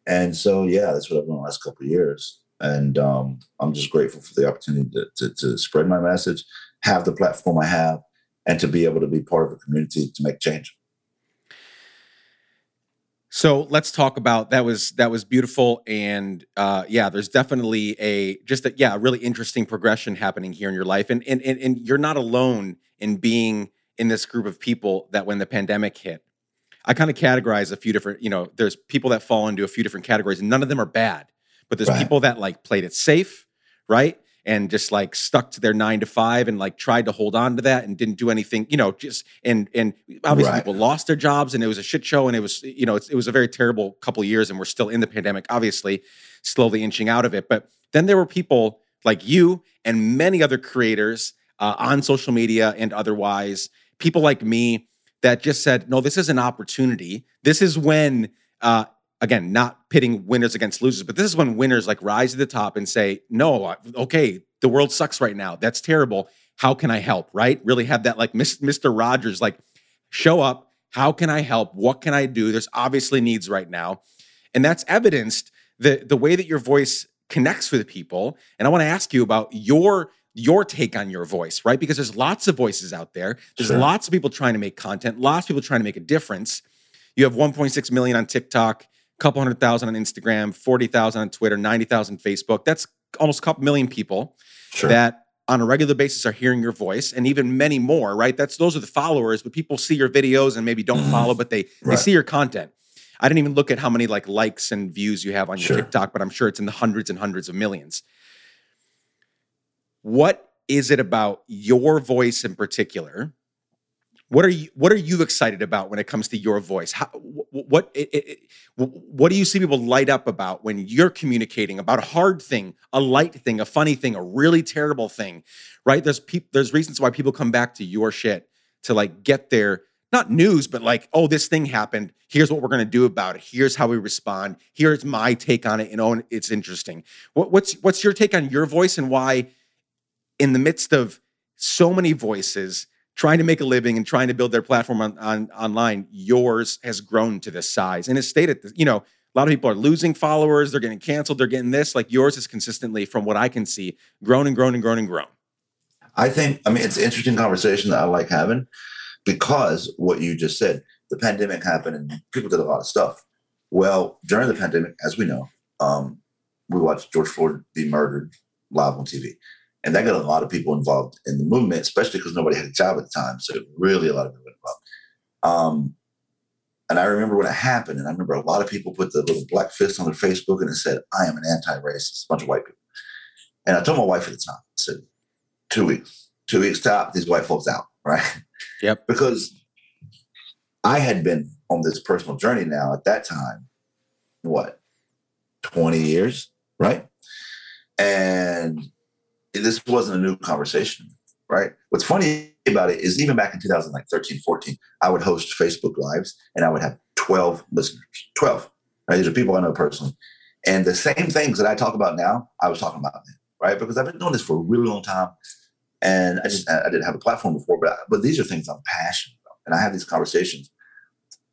And so, yeah, that's what I've done the last couple of years. And um, I'm just grateful for the opportunity to, to, to spread my message, have the platform I have, and to be able to be part of a community to make change. So let's talk about that was that was beautiful and uh yeah there's definitely a just a yeah a really interesting progression happening here in your life and and and, and you're not alone in being in this group of people that when the pandemic hit I kind of categorize a few different you know there's people that fall into a few different categories and none of them are bad but there's Right. people that like played it safe right and just like stuck to their 9 to 5 and like tried to hold on to that and didn't do anything you know just and and obviously Right. people lost their jobs and it was a shit show and it was you know it's, it was a very terrible couple of years and we're still in the pandemic obviously slowly inching out of it but then there were people like you and many other creators uh, on social media and otherwise people like me that just said no this is an opportunity. This is when uh, again not pitting winners against losers but this is when winners like rise to the top and say no okay the world sucks right now. That's terrible. How can i help? Right? Really have that like mr rogers like show up. How can i help? What can i do? There's obviously needs right now. And that's evidenced the the way that your voice connects with people. And i want to ask you about your your take on your voice right because there's lots of voices out there there's Sure. lots of people trying to make content lots of people trying to make a difference you have 1.6 million on tiktok a couple hundred thousand on instagram 40000 on twitter 90000 facebook that's almost a couple million people Sure. that on a regular basis are hearing your voice and even many more right that's those are the followers but people see your videos and maybe don't Mhm. follow but they they see your content i didn't even look at how many like likes and views you have on your Sure. tiktok but i'm sure it's in the hundreds and hundreds of millions what is it about your voice in particular? What are you what are you excited about when it comes to your voice? How, wh- wh- what it, it, what do you see people light up about when you're communicating about a hard thing a light thing a funny thing a really terrible thing right? There's there's reasons why people come back to your shit to like get their not news but like oh this thing happened. Here's what we're going to do about it. Here's how we respond. Here's my take on it and oh it's interesting. What, what's what's your take on your voice and why in the midst of so many voices trying to make a living and trying to build their platform on, on online, yours has grown to this size and has stayed at this. You know, a lot of people are losing followers, they're getting canceled, they're getting this. Like yours is consistently, from what I can see, grown and grown and grown and grown. I think, I mean, it's an interesting conversation that I like having because what you just said, the pandemic happened and people did a lot of stuff. Well, during the pandemic, as we know, um, we watched George Floyd be murdered live on TV. And that got a lot of people involved in the movement, especially because nobody had a job at the time. So really a lot of people involved. Um, and I remember when it happened, and I remember a lot of people put the little black fist on their Facebook and it said, I am an anti-racist, a bunch of white people. And I told my wife at the time, I said, two weeks, two weeks top, these white folks out, right? Yep. because I had been on this personal journey now at that time, what, 20 years, right? And this wasn't a new conversation, right? What's funny about it is even back in 2013, 14, I would host Facebook Lives and I would have 12 listeners, 12. Right? These are people I know personally. And the same things that I talk about now, I was talking about then, right? Because I've been doing this for a really long time. And I just, I didn't have a platform before, but, but these are things I'm passionate about. And I have these conversations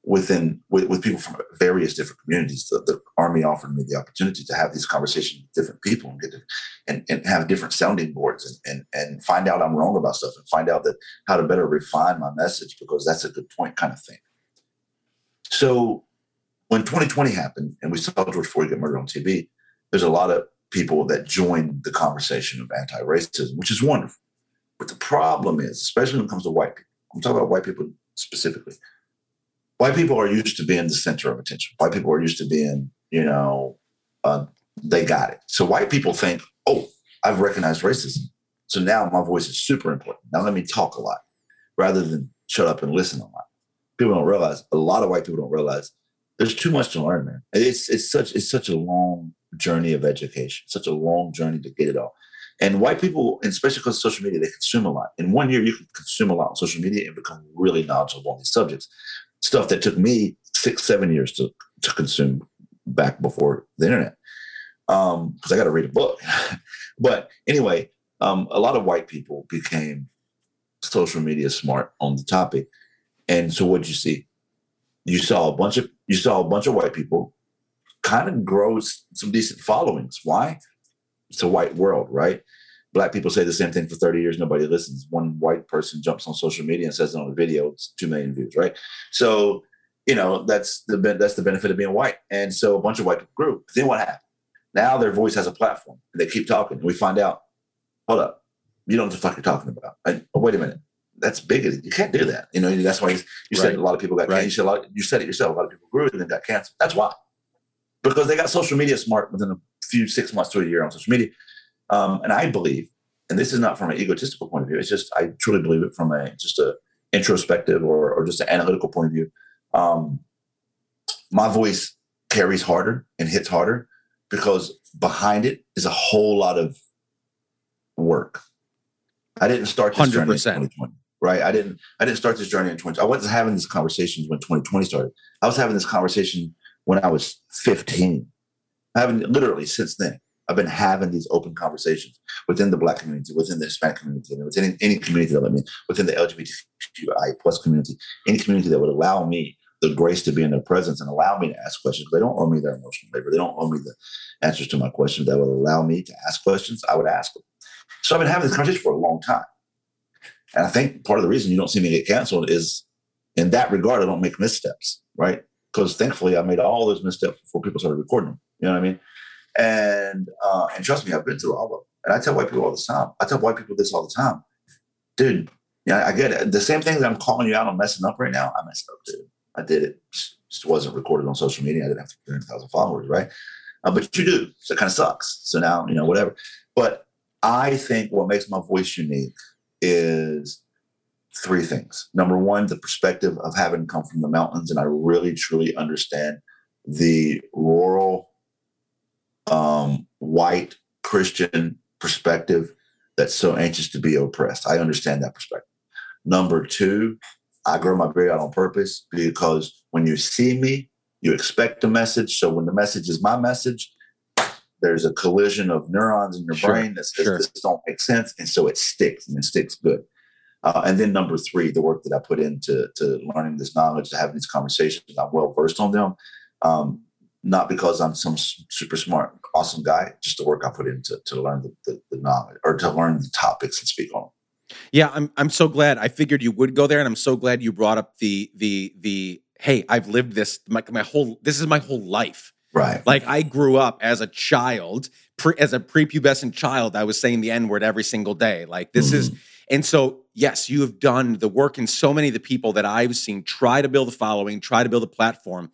within with, with people from various different communities. The, the, army offered me the opportunity to have these conversations with different people and get to, and, and have different sounding boards and, and and find out I'm wrong about stuff and find out that how to better refine my message because that's a good point kind of thing. So when 2020 happened and we saw George Floyd get murdered on TV, there's a lot of people that joined the conversation of anti-racism, which is wonderful. But the problem is, especially when it comes to white people, I'm talking about white people specifically white people are used to being the center of attention. White people are used to being, you know, uh, they got it. So white people think, oh, I've recognized racism. So now my voice is super important. Now let me talk a lot rather than shut up and listen a lot. People don't realize, a lot of white people don't realize there's too much to learn, man. It's it's such it's such a long journey of education, such a long journey to get it all. And white people, especially because of social media, they consume a lot. In one year, you can consume a lot on social media and become really knowledgeable on these subjects stuff that took me six, seven years to, to consume back before the internet. Um, because I got to read a book. but anyway, um, a lot of white people became social media smart on the topic. And so what you see? You saw a bunch of you saw a bunch of white people kind of grow some decent followings. Why? It's a white world, right? Black people say the same thing for 30 years nobody listens one white person jumps on social media and says it on a video it's 2 million views right so you know that's the that's the benefit of being white and so a bunch of white people grew but then what happened now their voice has a platform and they keep talking and we find out hold up you don't know what the fuck you're talking about and, oh, wait a minute that's bigoted. You can't do that. You know, that's why you, you said right. a lot of people got right. canceled. You said, lot, you said it yourself. A lot of people grew and then got canceled. That's why. Because they got social media smart within a few six months to a year on social media. Um, and I believe, and this is not from an egotistical point of view, it's just I truly believe it from a just a introspective or, or just an analytical point of view. Um, my voice carries harder and hits harder because behind it is a whole lot of work. I didn't start this 100%. journey in 2020, right? I didn't. I didn't start this journey in 20. I wasn't having these conversations when 2020 started. I was having this conversation when I was 15. I haven't literally since then. I've been having these open conversations within the Black community, within the Hispanic community, and within any, any community that I mean, within the LGBTQI plus community, any community that would allow me the grace to be in their presence and allow me to ask questions. They don't owe me their emotional labor. They don't owe me the answers to my questions. That would allow me to ask questions. I would ask them. So I've been having this conversation for a long time. And I think part of the reason you don't see me get canceled is in that regard, I don't make missteps, right? Because thankfully I made all those missteps before people started recording them. You know what I mean? And uh, and trust me, I've been through all of them. And I tell white people all the time. I tell white people this all the time, dude. Yeah, I get it. The same thing that I'm calling you out on messing up right now. I messed up, dude. I did it. Just wasn't recorded on social media. I didn't have 300,000 followers, right? Uh, but you do. So it kind of sucks. So now, you know, whatever. But I think what makes my voice unique is three things. Number one, the perspective of having come from the mountains, and I really truly understand the rural um, white Christian perspective that's so anxious to be oppressed. I understand that perspective. Number two, I grow my beard out on purpose because when you see me, you expect a message. So when the message is my message, there's a collision of neurons in your sure, brain that says sure. this don't make sense, and so it sticks and it sticks good. Uh, and then number three, the work that I put into to learning this knowledge, to having these conversations, I'm well versed on them. Um, not because I'm some super smart, awesome guy, just the work I put into to learn the, the, the knowledge or to learn the topics and speak on them. Yeah, I'm I'm so glad. I figured you would go there, and I'm so glad you brought up the the the hey, I've lived this my, my whole this is my whole life. Right. Like I grew up as a child, pre, as a prepubescent child, I was saying the N word every single day. Like this mm-hmm. is, and so yes, you have done the work, and so many of the people that I've seen try to build a following, try to build a platform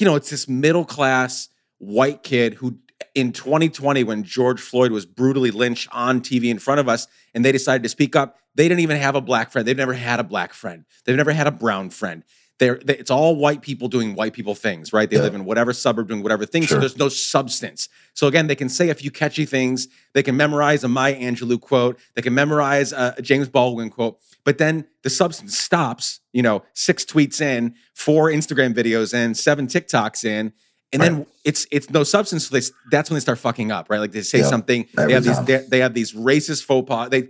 you know, it's this middle class white kid who in 2020 when George Floyd was brutally lynched on TV in front of us and they decided to speak up, they didn't even have a black friend. They've never had a black friend. They've never had a brown friend. They're, they, it's all white people doing white people things, right? They yeah. live in whatever suburb doing whatever thing. Sure. So there's no substance. So again, they can say a few catchy things. They can memorize a Maya Angelou quote. They can memorize a, a James Baldwin quote. But then the substance stops. You know, six tweets in, four Instagram videos in, seven TikToks in, and right. then it's it's no substance. So they, that's when they start fucking up, right? Like they say yep. something. Every they have time. these they, they have these racist faux pas. They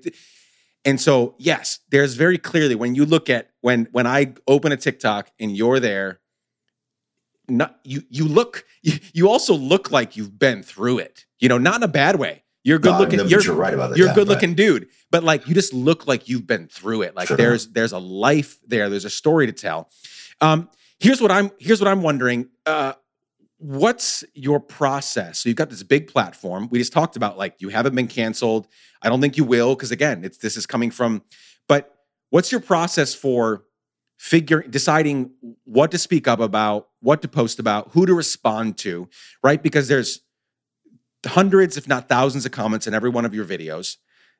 and so, yes, there's very clearly when you look at when when I open a TikTok and you're there, not you you look you, you also look like you've been through it. You know, not in a bad way. You're good no, looking. You're, you're, right about that. You're yeah, a good looking dude, but like you just look like you've been through it. Like sure. there's there's a life there. There's a story to tell. Um, here's what I'm here's what I'm wondering. Uh, what's your process? So you've got this big platform. We just talked about like you haven't been canceled. I don't think you will because again, it's this is coming from. But what's your process for figuring deciding what to speak up about, what to post about, who to respond to, right? Because there's hundreds, if not thousands, of comments in every one of your videos.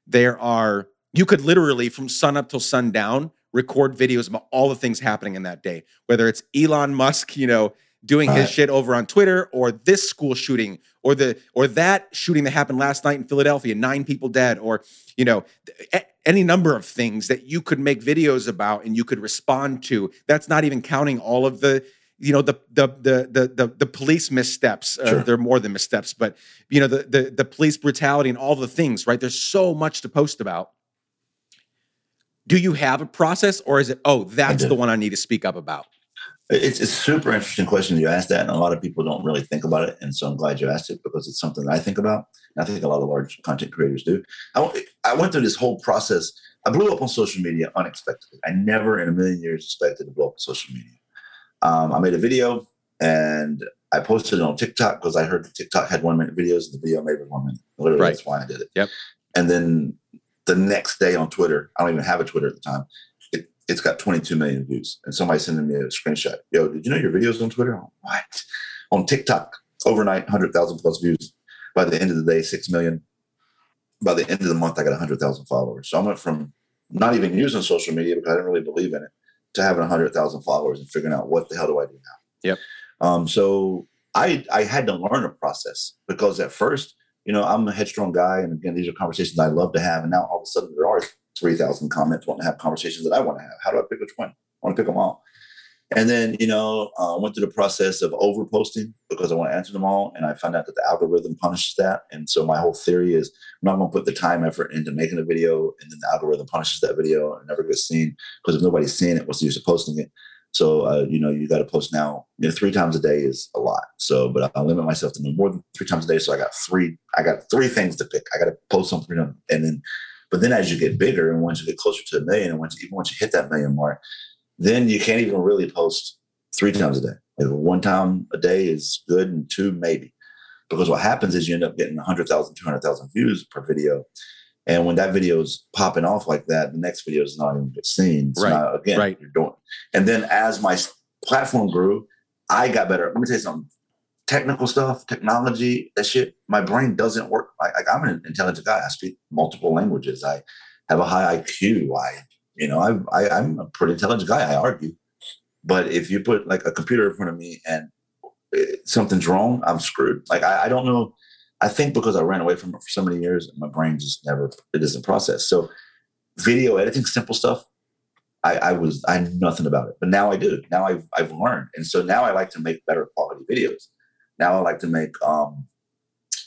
There are you could literally from sun up till sundown record videos about all the things happening in that day, whether it's Elon Musk, you know doing right. his shit over on Twitter or this school shooting or the or that shooting that happened last night in Philadelphia, nine people dead or you know any number of things that you could make videos about and you could respond to. That's not even counting all of the you know the the the the the, the police missteps. Uh, sure. They're more than missteps, but you know the, the the police brutality and all the things. Right? There's so much to post about. Do you have a process, or is it oh that's the one I need to speak up about? It's, it's a super interesting question you asked that, and a lot of people don't really think about it. And so I'm glad you asked it because it's something that I think about. And I think a lot of large content creators do. I, I went through this whole process. I blew up on social media unexpectedly. I never in a million years expected to blow up on social media. Um, I made a video and I posted it on TikTok because I heard TikTok had one minute videos and the video made one minute. Literally, right. that's why I did it. Yep. And then the next day on Twitter, I don't even have a Twitter at the time it's got 22 million views. And somebody sending me a screenshot. Yo, did you know your videos on Twitter? what? On TikTok, overnight, 100,000 plus views. By the end of the day, 6 million. By the end of the month, I got 100,000 followers. So I went from not even using social media because I didn't really believe in it to having 100,000 followers and figuring out what the hell do I do now? Yep. Um, so I, I had to learn a process because at first, you know, I'm a headstrong guy. And again, these are conversations I love to have. And now all of a sudden there are 3,000 comments, want to have conversations that I want to have. How do I pick which one? I want to pick them all. And then, you know, uh, went through the process of over posting because I want to answer them all. And I found out that the algorithm punishes that. And so my whole theory is I'm not going to put the time effort into making a video and then the algorithm punishes that video and never gets seen because if nobody's seeing it, what's the use of posting it? So, uh, you know, you got to post now. You know, three times a day is a lot. So, but I limit myself to no more than three times a day. So I got three, I got three things to pick. I got to post something and then but then as you get bigger and once you get closer to a million, and once even once you hit that million mark, then you can't even really post three times a day. Like one time a day is good, and two maybe. Because what happens is you end up getting 100,000, 200,000 views per video. And when that video is popping off like that, the next video is not even get seen. So right. Again, right. you're doing. And then as my platform grew, I got better. Let me tell you something technical stuff, technology, that shit, my brain doesn't work. I, I'm an intelligent guy. I speak multiple languages. I have a high IQ. I, you know, I, I, I'm a pretty intelligent guy. I argue. But if you put like a computer in front of me and it, something's wrong, I'm screwed. Like, I, I don't know. I think because I ran away from it for so many years, my brain just never, it doesn't process. So video editing, simple stuff, I, I, was I knew nothing about it, but now I do. Now I've I've learned, and so now I like to make better quality videos. Now I like to make um,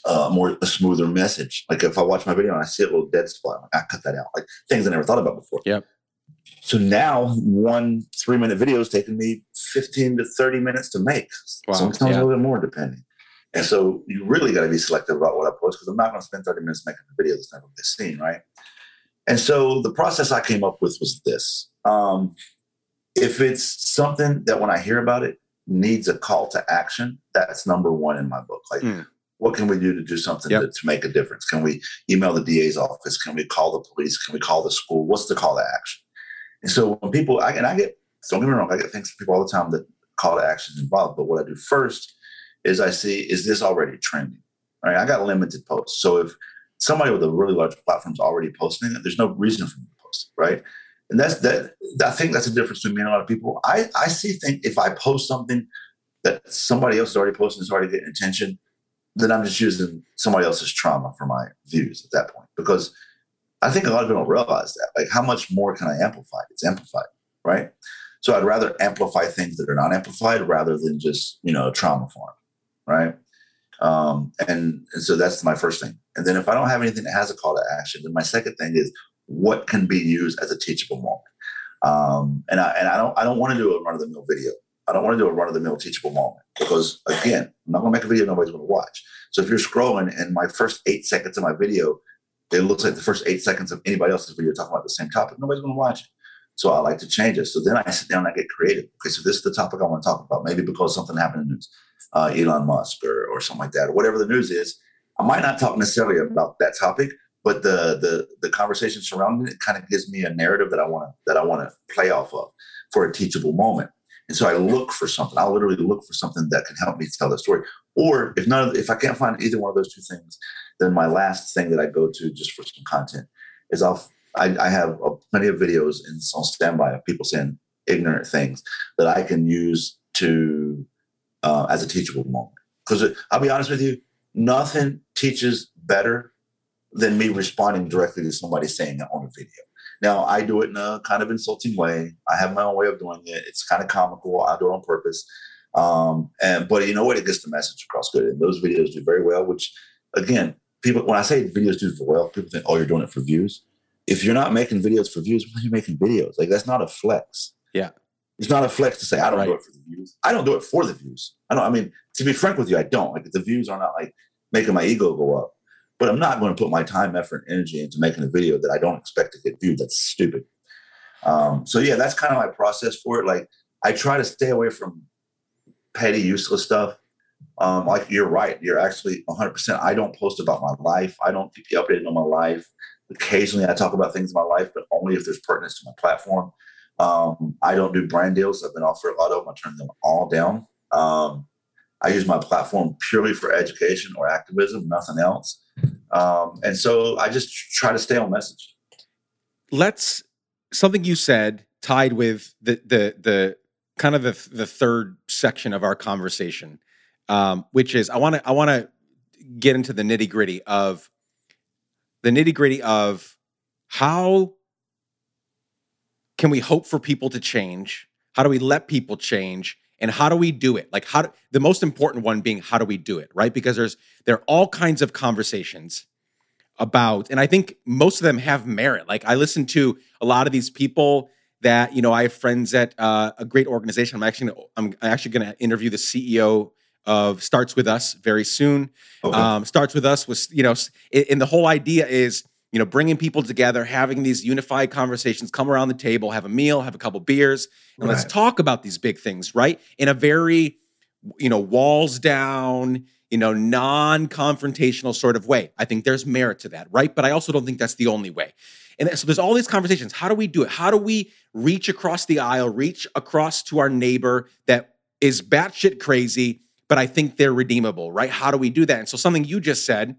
uh, more a smoother message. Like if I watch my video and I see a little dead spot, like, I cut that out. Like things I never thought about before. Yeah. So now one three minute video is taking me 15 to 30 minutes to make. Wow. Sometimes yeah. a little bit more depending. And so you really got to be selective about what I post because I'm not going to spend 30 minutes making a video that's never been seen, right? And so the process I came up with was this. Um, if it's something that when I hear about it, needs a call to action, that's number one in my book. Like, mm. what can we do to do something yep. to, to, make a difference? Can we email the DA's office? Can we call the police? Can we call the school? What's the call to action? And so when people, I, and I get, don't get me wrong, I get things from people all the time that call to action involved. But what I do first is I see, is this already trending? Right? I got limited posts. So if somebody with a really large platform is already posting it, there's no reason for me to post it, right? And that's that. I think that's the difference between me and a lot of people. I I see things if I post something that somebody else is already posting, is already getting attention, then I'm just using somebody else's trauma for my views at that point. Because I think a lot of people don't realize that. Like, how much more can I amplify? It's amplified, right? So I'd rather amplify things that are not amplified rather than just you know trauma form, right? Um, and, and so that's my first thing. And then if I don't have anything that has a call to action, then my second thing is what can be used as a teachable moment. Um, and I and I don't I don't want to do a run of the mill video. I don't want to do a run of the mill teachable moment because again, I'm not going to make a video nobody's going to watch. So if you're scrolling and my first eight seconds of my video, it looks like the first eight seconds of anybody else's video talking about the same topic, nobody's going to watch it. So I like to change it. So then I sit down and I get creative. Okay, so this is the topic I want to talk about. Maybe because something happened in the news, uh, Elon Musk or, or something like that, or whatever the news is. I might not talk necessarily about that topic, but the the the conversation surrounding it kind of gives me a narrative that I want to that I want to play off of for a teachable moment. And so I look for something. I'll literally look for something that can help me tell the story. Or if none, of, if I can't find either one of those two things, then my last thing that I go to just for some content is I'll I, I have plenty of videos in, on standby of people saying ignorant things that I can use to uh, as a teachable moment. Because I'll be honest with you, nothing teaches better than me responding directly to somebody saying it on a video. Now I do it in a kind of insulting way. I have my own way of doing it. It's kind of comical. I do it on purpose. Um, and but you know what? It gets the message across good. And those videos do very well. Which again, people when I say videos do well, people think, oh, you're doing it for views if you're not making videos for views, why are you making videos? Like that's not a flex. Yeah. It's not a flex to say I don't right. do it for the views. I don't do it for the views. I don't. I mean, to be frank with you, I don't. Like the views are not like making my ego go up. But I'm not going to put my time, effort, and energy into making a video that I don't expect to get viewed. That's stupid. Um, so yeah, that's kind of my process for it. Like I try to stay away from petty, useless stuff. Um, like you're right. You're actually 100%. I don't post about my life. I don't keep you updated on my life. Occasionally, I talk about things in my life, but only if there's pertinence to my platform. Um, I don't do brand deals. I've been offered a lot of them. I turn them all down. Um, I use my platform purely for education or activism, nothing else. Um, and so I just try to stay on message. Let's something you said tied with the the the kind of the the third section of our conversation, um, which is I want to I want to get into the nitty gritty of the nitty gritty of how can we hope for people to change? How do we let people change? And how do we do it? Like how do, the most important one being how do we do it, right? Because there's there are all kinds of conversations about, and I think most of them have merit. Like I listen to a lot of these people that you know. I have friends at uh, a great organization. I'm actually I'm actually going to interview the CEO of Starts With Us very soon. Okay. Um, Starts With Us was, you know, and the whole idea is, you know, bringing people together, having these unified conversations, come around the table, have a meal, have a couple beers, and right. let's talk about these big things, right? In a very, you know, walls down, you know, non-confrontational sort of way. I think there's merit to that, right? But I also don't think that's the only way. And so there's all these conversations. How do we do it? How do we reach across the aisle, reach across to our neighbor that is batshit crazy but I think they're redeemable, right? How do we do that? And so something you just said,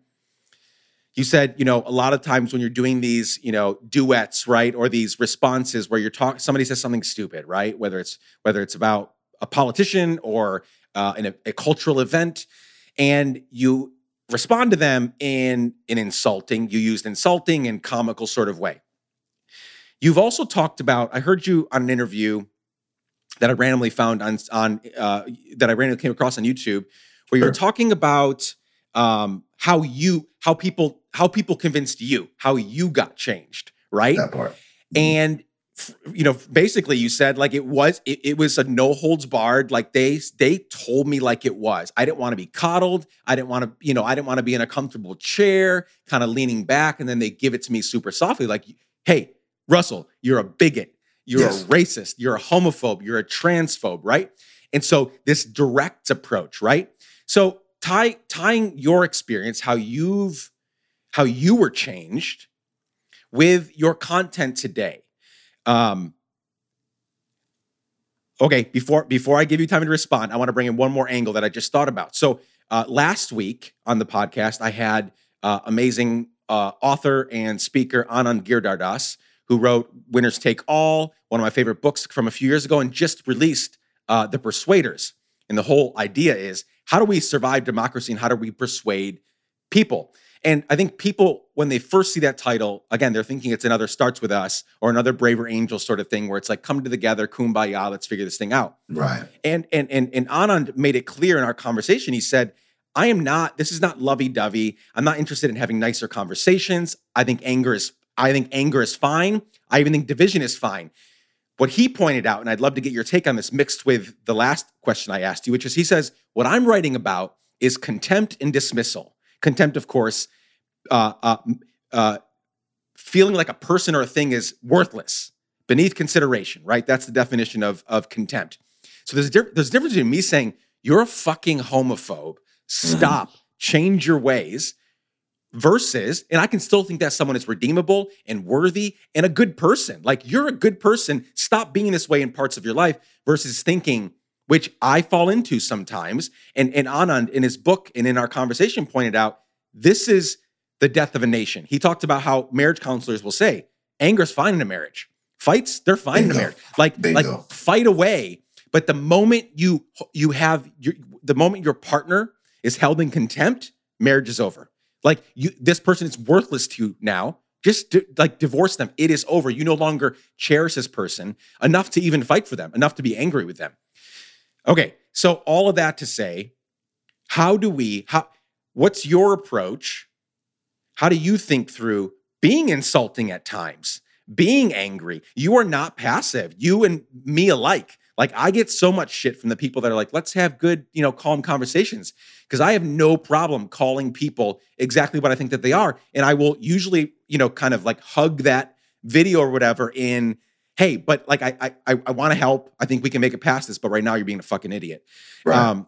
you said, you know, a lot of times when you're doing these, you know, duets, right, or these responses where you're talking, somebody says something stupid, right? Whether it's whether it's about a politician or uh, in a, a cultural event, and you respond to them in an insulting, you used insulting and comical sort of way. You've also talked about, I heard you on an interview that I randomly found on on uh, that I randomly came across on YouTube, where you're talking about um, how you how people how people convinced you how you got changed, right? That part. Mm-hmm. And you know, basically, you said like it was it, it was a no holds barred. Like they they told me like it was. I didn't want to be coddled. I didn't want to you know I didn't want to be in a comfortable chair, kind of leaning back, and then they give it to me super softly, like, "Hey, Russell, you're a bigot." You're yes. a racist. You're a homophobe. You're a transphobe, right? And so this direct approach, right? So tie, tying your experience, how you've how you were changed with your content today. Um, okay, before before I give you time to respond, I want to bring in one more angle that I just thought about. So uh, last week on the podcast, I had uh, amazing uh, author and speaker Anand Giridharadas, who wrote Winners Take All, one of my favorite books from a few years ago, and just released uh, The Persuaders. And the whole idea is how do we survive democracy and how do we persuade people? And I think people, when they first see that title, again, they're thinking it's another starts with us or another braver angel sort of thing where it's like, come together, kumbaya, let's figure this thing out. Right. And and and and Anand made it clear in our conversation. He said, I am not, this is not lovey-dovey. I'm not interested in having nicer conversations. I think anger is, I think anger is fine. I even think division is fine. What he pointed out, and I'd love to get your take on this mixed with the last question I asked you, which is he says, what I'm writing about is contempt and dismissal. Contempt, of course, uh, uh, uh, feeling like a person or a thing is worthless, beneath consideration, right? That's the definition of, of contempt. So there's a, di- there's a difference between me saying, you're a fucking homophobe, stop, mm-hmm. change your ways, versus, and I can still think that someone is redeemable and worthy and a good person. Like you're a good person, stop being this way in parts of your life, versus thinking, which I fall into sometimes. And, and Anand in his book and in our conversation pointed out, this is the death of a nation. He talked about how marriage counselors will say, anger's fine in a marriage. Fights, they're fine Bingo. in a marriage. Like, Bingo. like fight away. But the moment you you have your, the moment your partner is held in contempt, marriage is over. Like you, this person is worthless to you now. Just di- like divorce them. It is over. You no longer cherish this person enough to even fight for them, enough to be angry with them. Okay, so all of that to say, how do we? How? What's your approach how do you think through being insulting at times, being angry? You are not passive. You and me alike. Like I get so much shit from the people that are like, let's have good, you know, calm conversations. Because I have no problem calling people exactly what I think that they are. And I will usually, you know, kind of like hug that video or whatever in, hey, but like I I I want to help. I think we can make it past this, but right now you're being a fucking idiot. Right. Um,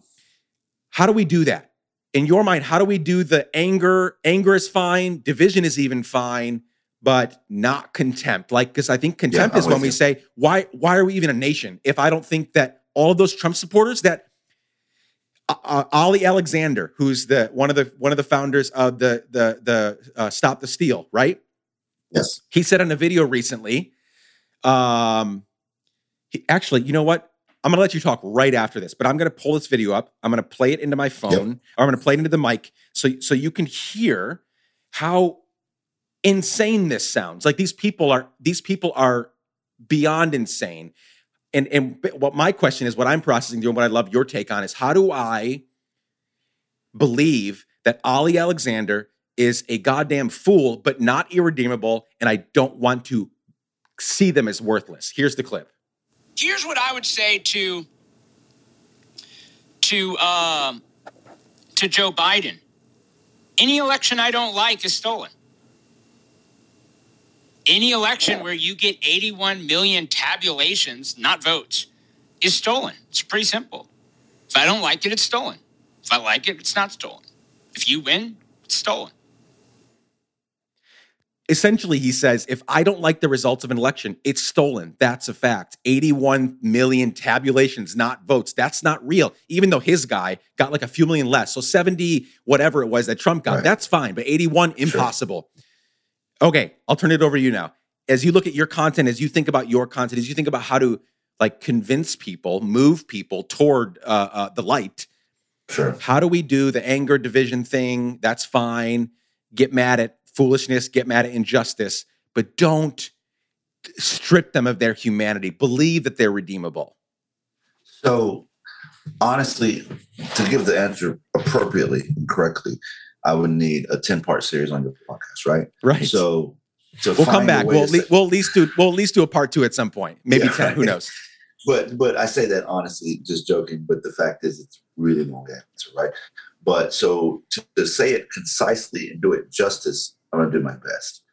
how do we do that? in your mind, how do we do the anger? Anger is fine, division is even fine, but not contempt. Like, because I think contempt yeah, is when we say, why, why are we even a nation? If I don't think that all of those Trump supporters that uh, uh, Ali Alexander, who's the one of the one of the founders of the the the uh, Stop the Steal, right? Yes. He said in a video recently, um, he, actually, you know what? I'm going to let you talk right after this, but I'm going to pull this video up. I'm going to play it into my phone, yep. or I'm going to play it into the mic, so so you can hear how insane this sounds. Like these people are these people are beyond insane. And and what my question is, what I'm processing through, and what I love your take on is, how do I believe that Ali Alexander is a goddamn fool, but not irredeemable, and I don't want to see them as worthless. Here's the clip here's what I would say to to um, to Joe Biden. Any election I don't like is stolen. Any election where you get 81 million tabulations, not votes, is stolen. It's pretty simple. If I don't like it, it's stolen. If I like it, it's not stolen. If you win, it's stolen essentially he says if i don't like the results of an election it's stolen that's a fact 81 million tabulations not votes that's not real even though his guy got like a few million less so 70 whatever it was that trump got right. that's fine but 81 impossible sure. Okay i'll turn it over to you now as you look at your content as you think about your content as you think about how to like convince people move people toward uh, uh, the light sure how do we do the anger division thing that's fine get mad at foolishness, get mad at injustice, but don't strip them of their humanity. Believe that they're redeemable. So, honestly, to give the answer appropriately and correctly, I would need a 10 part series on your podcast, right? Right. So, we'll come back. We'll, le- we'll at least do we'll at least do a part two at some point, maybe yeah, 10, right. who knows. But but I say that honestly, just joking. But the fact is, it's really long answer, right? But so to, to say it concisely and do it justice, I'm going to do my best.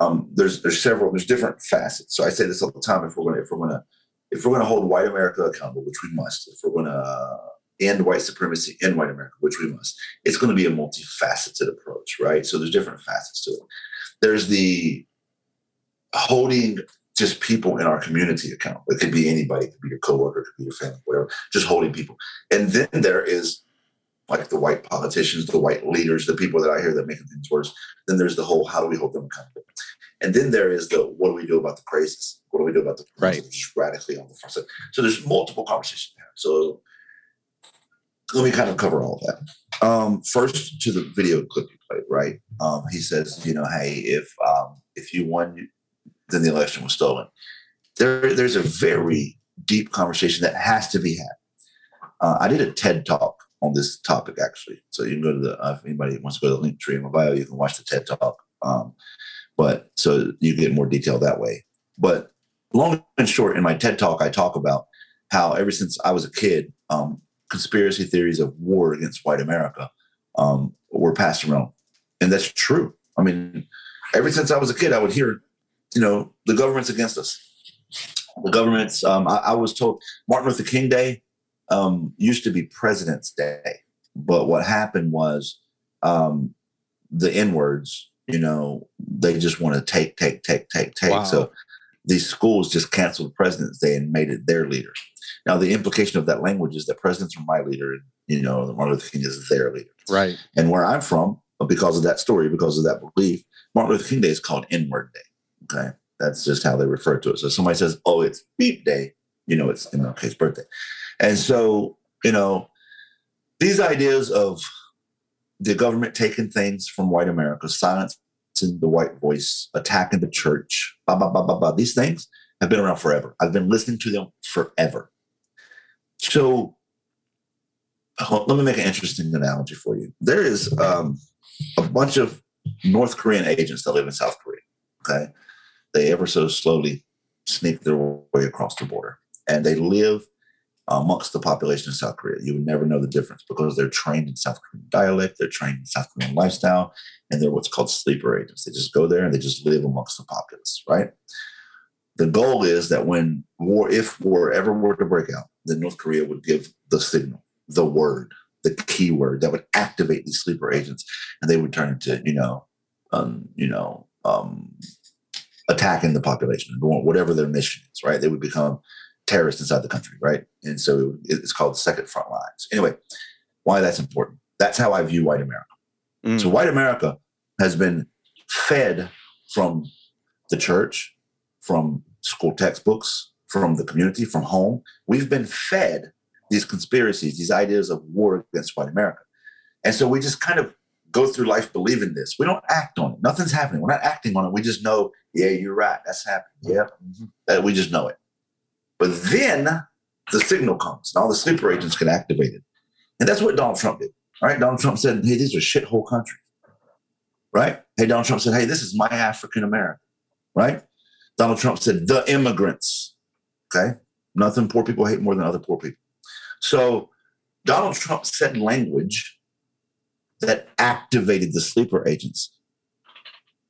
Um, there's there's several there's different facets. So I say this all the time. If we're going to if we're going to if we're going to hold white America accountable, which we must, if we're going to end white supremacy in white America, which we must, it's going to be a multifaceted approach, right? So there's different facets to it. There's the holding just people in our community account. It could be anybody, it could be your coworker, it could be your family, whatever. Just holding people. And then there is like the white politicians, the white leaders, the people that I hear that making things worse. Then there's the whole how do we hold them accountable? And then there is the what do we do about the crazies? What do we do about the right. just radically on the front side? So there's multiple conversations there. So let me kind of cover all of that. Um, first to the video clip you played, right? Um, he says, you know, hey, if um, if you won, then the election was stolen. There, there's a very deep conversation that has to be had. Uh, I did a TED talk on this topic actually, so you can go to the uh, if anybody wants to go to the link tree in my bio, you can watch the TED talk. Um, but so you get more detail that way. But long and short, in my TED talk, I talk about how ever since I was a kid, um, conspiracy theories of war against white America um, were passed around, and that's true. I mean, ever since I was a kid, I would hear, you know, the government's against us. The government's. Um, I, I, was told Martin Luther King Day um, used to be President's Day, but what happened was um, the N words. You know, they just want to take, take, take, take, take. Wow. So these schools just canceled President's Day and made it their leader. Now, the implication of that language is that presidents are my leader, and you know, Martin Luther King is their leader. Right. And where I'm from, because of that story, because of that belief, Martin Luther King Day is called N-word Day. Okay, that's just how they refer to it. So somebody says, "Oh, it's Beep Day," you know, it's MLK's birthday, and so you know, these ideas of the government taking things from white America, silencing the white voice, attacking the church, blah blah blah blah blah. These things have been around forever. I've been listening to them forever. So let me make an interesting analogy for you. There is um, a bunch of North Korean agents that live in South Korea. Okay, they ever so slowly sneak their way across the border, and they live amongst the population of South Korea. You would never know the difference because they're trained in South Korean dialect, they're trained in South Korean lifestyle, and they're what's called sleeper agents. They just go there and they just live amongst the populace, right? The goal is that when war, if war ever were to break out, then North Korea would give the signal, the word, the key word that would activate these sleeper agents, and they would turn into, you know, um, you know, um, attacking the population, whatever their mission is, right? They would become terrorists inside the country, right? And so it's called the second front lines. Anyway, why that's important. That's how I view white America. Mm. So white America has been fed from the church, from school textbooks, from the community, from home. We've been fed these conspiracies, these ideas of war against white America. And so we just kind of go through life believing this. We don't act on it. Nothing's happening. We're not acting on it. We just know, yeah, you're right. That's happening. Yeah. Mm-hmm. we just know it. But then the signal comes and all the sleeper agents get activated. And that's what Donald Trump did. All right. Donald Trump said, hey, these are shithole countries. Right? Hey, Donald Trump said, hey, this is my African American. Right? Donald Trump said, the immigrants. Okay. Nothing poor people hate more than other poor people. So Donald Trump said language that activated the sleeper agents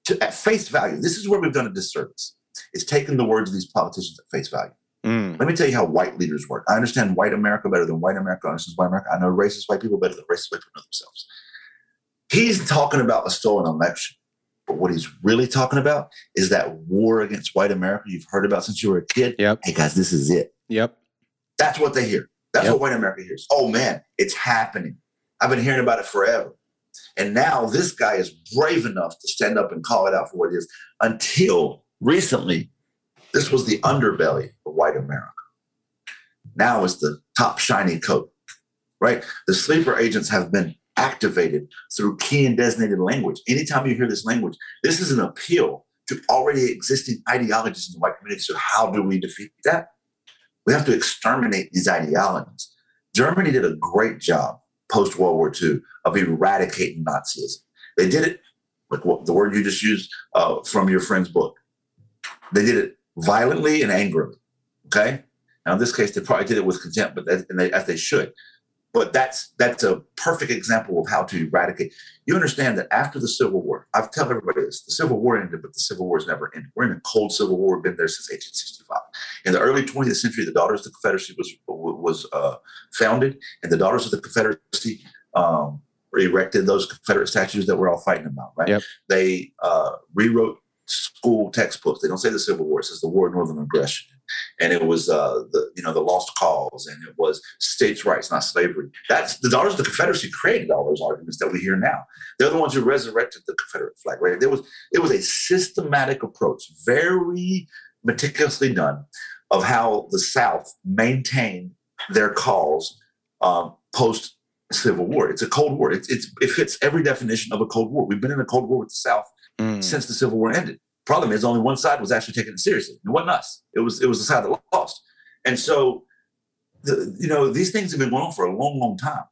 to at face value. This is where we've done a disservice. It's taken the words of these politicians at face value. Mm. Let me tell you how white leaders work. I understand white America better than white America understands white America. I know racist white people better than racist white people know themselves. He's talking about a stolen election. But what he's really talking about is that war against white America you've heard about since you were a kid. Yep. Hey guys, this is it. Yep. That's what they hear. That's yep. what white America hears. Oh man, it's happening. I've been hearing about it forever. And now this guy is brave enough to stand up and call it out for what it is. Until recently, this was the underbelly of white America. Now it's the top shiny coat, right? The sleeper agents have been activated through key and designated language. Anytime you hear this language, this is an appeal to already existing ideologies in the white community. So, how do we defeat that? We have to exterminate these ideologies. Germany did a great job post World War II of eradicating Nazism. They did it, like the word you just used uh, from your friend's book. They did it violently and angrily. Okay. Now, in this case, they probably did it with contempt, but that, they, as they should. But that's that's a perfect example of how to eradicate. You understand that after the Civil War, I've tell everybody this: the Civil War ended, but the Civil War has never ended. We're in a cold Civil War. We've been there since 1865. In the early 20th century, the Daughters of the Confederacy was was uh, founded, and the Daughters of the Confederacy um, erected those Confederate statues that we're all fighting about. Right? Yep. They uh, rewrote school textbooks. They don't say the Civil War; it says the War of Northern Aggression. And it was uh, the you know the lost cause, and it was states' rights, not slavery. That's the Daughters of the Confederacy created all those arguments that we hear now. They're the ones who resurrected the Confederate flag. Right? There was it was a systematic approach, very meticulously done, of how the South maintained their cause um, post Civil War. It's a Cold War. It's, it's, it fits every definition of a Cold War. We've been in a Cold War with the South mm. since the Civil War ended. Problem is, only one side was actually taking it seriously. It wasn't us. It was it was the side that lost. And so, the, you know, these things have been going on for a long, long time.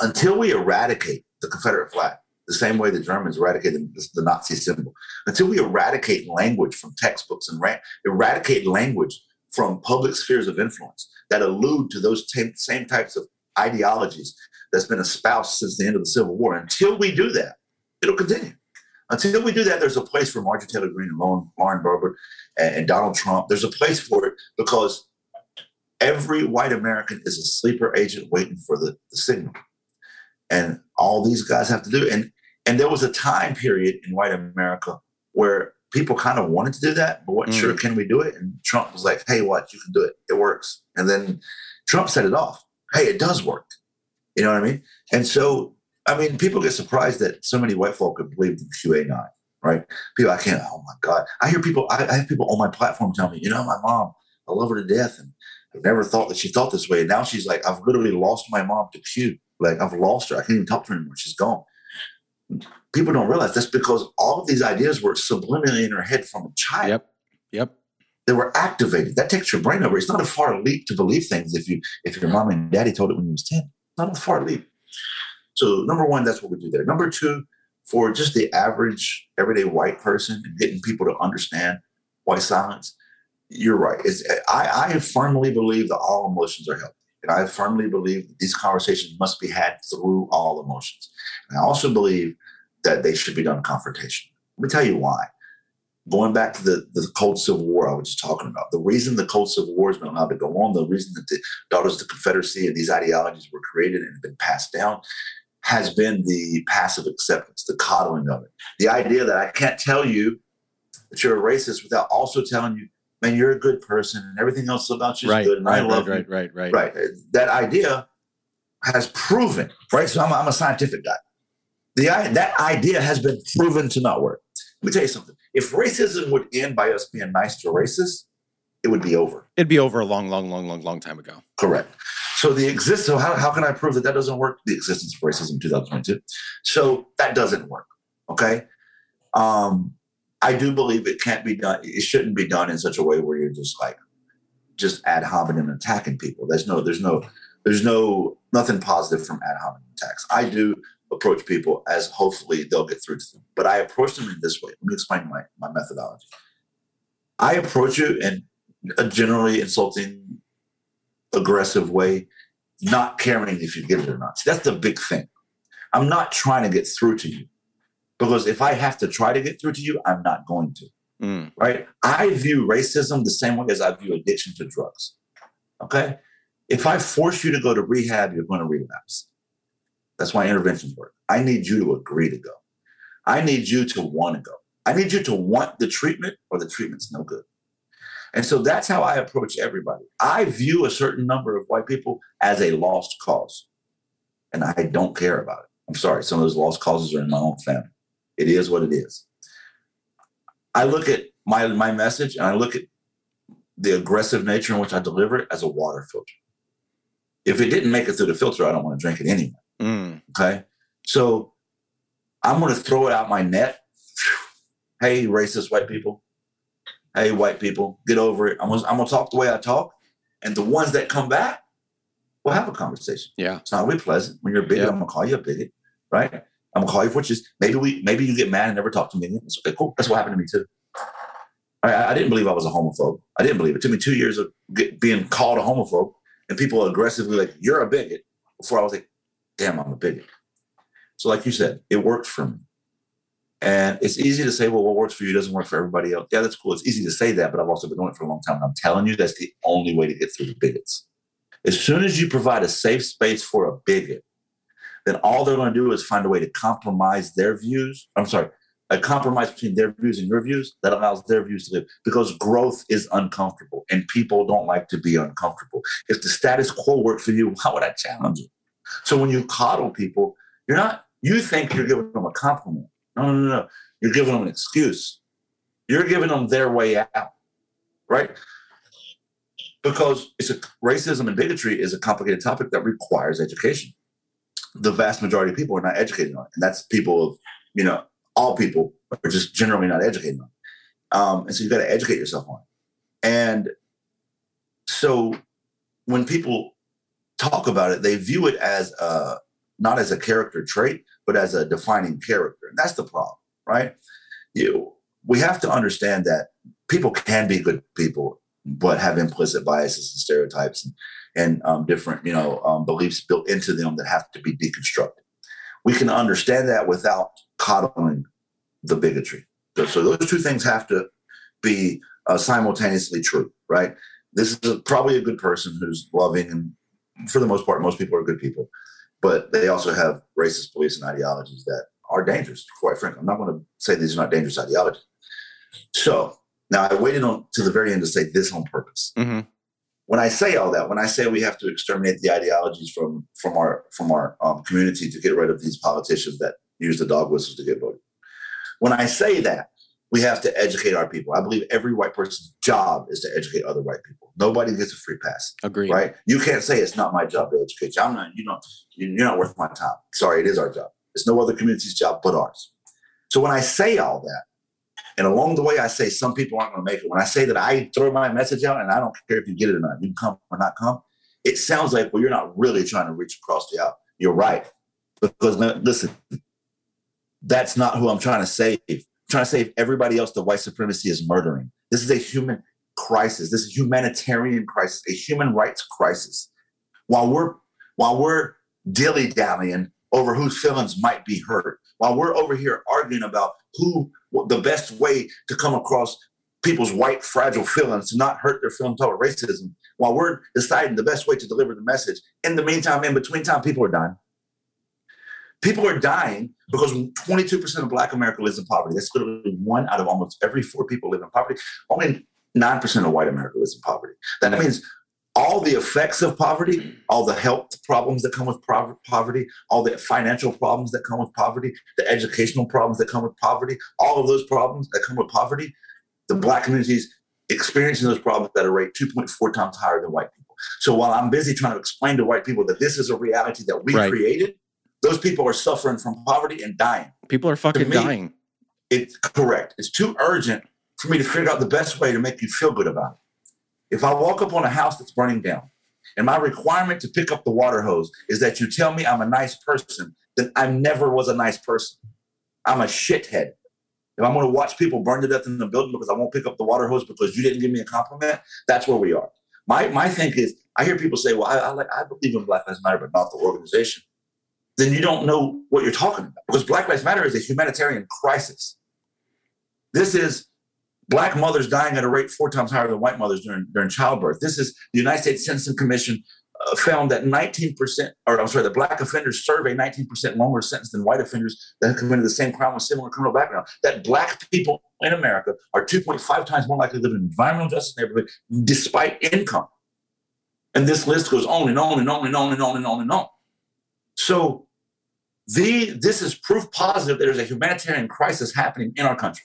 Until we eradicate the Confederate flag, the same way the Germans eradicated the, Nazi symbol, until we eradicate language from textbooks and ra- eradicate language from public spheres of influence that allude to those t- same types of ideologies that's been espoused since the end of the Civil War. Until we do that, it'll continue. Until we do that, there's a place for Marjorie Taylor Greene and Lauren, Lauren Boebert and, and Donald Trump. There's a place for it because every white American is a sleeper agent waiting for the, the signal. And all these guys have to do. And and there was a time period in white America where people kind of wanted to do that, but wasn't mm. sure can we do it? And Trump was like, hey, what? You can do it. It works. And then Trump set it off. Hey, it does work. You know what I mean? And so I mean, people get surprised that so many white folk have believed in QAnon, right? People, I can't, oh my God. I hear people, I, I have people on my platform tell me, you know, my mom, I love her to death. And I've never thought that she thought this way. And now she's like, I've literally lost my mom to Q. Like, I've lost her. I can't even talk to her anymore. She's gone. People don't realize that's because all of these ideas were subliminally in her head from a child. Yep. Yep. They were activated. That takes your brain over. It's not a far leap to believe things if you if your mom and daddy told it when you was 10. It's not a far leap. So number one, that's what we do there. Number two, for just the average everyday white person and getting people to understand white silence, you're right. I, I firmly believe that all emotions are healthy. And I firmly believe that these conversations must be had through all emotions. And I also believe that they should be done in confrontation. Let me tell you why. Going back to the, the Cold Civil War I was just talking about, the reason the Cold Civil War has been allowed to go on, the reason that the Daughters of the Confederacy and these ideologies were created and have been passed down has been the passive acceptance, the coddling of it. The idea that I can't tell you that you're a racist without also telling you, man, you're a good person and everything else about you is right, good and right, I love right, you. Right, right, right. Right. That idea has proven, right? So I'm, I'm a scientific guy. The, that idea has been proven to not work. Let me tell you something. If racism would end by us being nice to racists, it would be over. It'd be over a long, long, long, long, long time ago. Correct. So the exist. So how, how can I prove that that doesn't work? The existence of racism in 2022. So that doesn't work. Okay. Um, I do believe it can't be done. It shouldn't be done in such a way where you're just like just ad hominem attacking people. There's no. There's no. There's no nothing positive from ad hominem attacks. I do approach people as hopefully they'll get through to them, but I approach them in this way. Let me explain my my methodology. I approach you in a generally insulting aggressive way, not caring if you get it or not. That's the big thing. I'm not trying to get through to you because if I have to try to get through to you, I'm not going to. Mm. Right? I view racism the same way as I view addiction to drugs. Okay? If I force you to go to rehab, you're going to relapse. That's why interventions work. I need you to agree to go. I need you to want to go. I need you to want the treatment or the treatment's no good. And so that's how I approach everybody. I view a certain number of white people as a lost cause, and I don't care about it. I'm sorry, some of those lost causes are in my own family. It is what it is. I look at my my message and I look at the aggressive nature in which I deliver it as a water filter. If it didn't make it through the filter, I don't want to drink it anyway. Mm. Okay. So I'm going to throw it out my net. Hey, racist white people, hey, white people, get over it. I'm gonna, I'm gonna talk the way I talk, and the ones that come back, we'll have a conversation. Yeah, it's not really pleasant. When you're a bigot, I'm gonna call you a bigot, right? I'm gonna call you for just maybe we maybe you get mad and never talk to me again. It's okay, cool. That's what happened to me too. I, I didn't believe I was a homophobe. I didn't believe it. it took me two years of get, being called a homophobe and people aggressively like, "You're a bigot." Before I was like, "Damn, I'm a bigot." So, like you said, it worked for me. And it's easy to say, well, what works for you doesn't work for everybody else. Yeah, that's cool. It's easy to say that, but I've also been doing it for a long time. And I'm telling you, that's the only way to get through the bigots. As soon as you provide a safe space for a bigot, then all they're going to do is find a way to compromise their views. I'm sorry, a compromise between their views and your views that allows their views to live because growth is uncomfortable and people don't like to be uncomfortable. If the status quo worked for you, how would I challenge it? So when you coddle people, you're not, you think you're giving them a compliment. No, no, no. You're giving them an excuse. You're giving them their way out, right? Because it's a racism and bigotry is a complicated topic that requires education. The vast majority of people are not educated on it, and that's people of you know all people are just generally not educated on it. Um, and so you got to educate yourself on it. And so when people talk about it, they view it as a, not as a character trait, but as a defining character. And that's the problem, right? You, we have to understand that people can be good people, but have implicit biases and stereotypes and, and um, different, you know, um, beliefs built into them that have to be deconstructed. We can understand that without coddling the bigotry. So those two things have to be uh, simultaneously true, right? This is a, probably a good person who's loving, and for the most part, most people are good people, but they also have racist beliefs and ideologies that are dangerous. Quite frankly, I'm not going to say these are not dangerous ideologies. So now I waited on to the very end to say this on purpose. Mm-hmm. When I say all that, when I say we have to exterminate the ideologies from from our from our um, community to get rid of these politicians that use the dog whistles to get voted, when I say that, we have to educate our people. I believe every white person's job is to educate other white people. Nobody gets a free pass. Agreed. Right? You can't say it's not my job to educate you. I'm not. You know, you're not worth my time. Sorry, it is our job. It's no other community's job but ours. So when I say all that, and along the way I say some people aren't going to make it. When I say that I throw my message out and I don't care if you get it or not, you can come or not come. It sounds like well, you're not really trying to reach across the aisle. You're right, because listen, that's not who I'm trying to save. Trying to save everybody else that white supremacy is murdering. This is a human crisis. This is a humanitarian crisis, a human rights crisis. While we're while we're dilly dallying over whose feelings might be hurt, while we're over here arguing about who the best way to come across people's white fragile feelings to not hurt their feelings over racism, while we're deciding the best way to deliver the message. In the meantime, in between time, people are dying. People are dying because 22% of Black America lives in poverty. That's literally one out of almost every four people live in poverty. Only 9% of white America lives in poverty. That means all the effects of poverty, all the health problems that come with poverty, all the financial problems that come with poverty, the educational problems that come with poverty, all of those problems that come with poverty, the Black communities experiencing those problems at a rate 2.4 times higher than white people. So while I'm busy trying to explain to white people that this is a reality that we right. created, those people are suffering from poverty and dying. People are fucking me, dying. It's correct. It's too urgent for me to figure out the best way to make you feel good about it. If I walk up on a house that's burning down and my requirement to pick up the water hose is that you tell me I'm a nice person, then I never was a nice person. I'm a shithead. If I'm going to watch people burn to death in the building because I won't pick up the water hose because you didn't give me a compliment, that's where we are. My my thing is, I hear people say, "Well, I, I like I believe in Black Lives Matter, but not the organization." Then you don't know what you're talking about. Because Black Lives Matter is a humanitarian crisis. This is Black mothers dying at a rate four times higher than white mothers during, during childbirth. This is the United States Sentencing Commission uh, found that 19%, or I'm sorry, the Black offenders survey 19% longer sentence than white offenders that have committed the same crime with similar criminal background. That Black people in America are 2.5 times more likely to live in an environmental justice neighborhood despite income. And this list goes on and on and on and on and on and on and on. So the, this is proof positive that there's a humanitarian crisis happening in our country.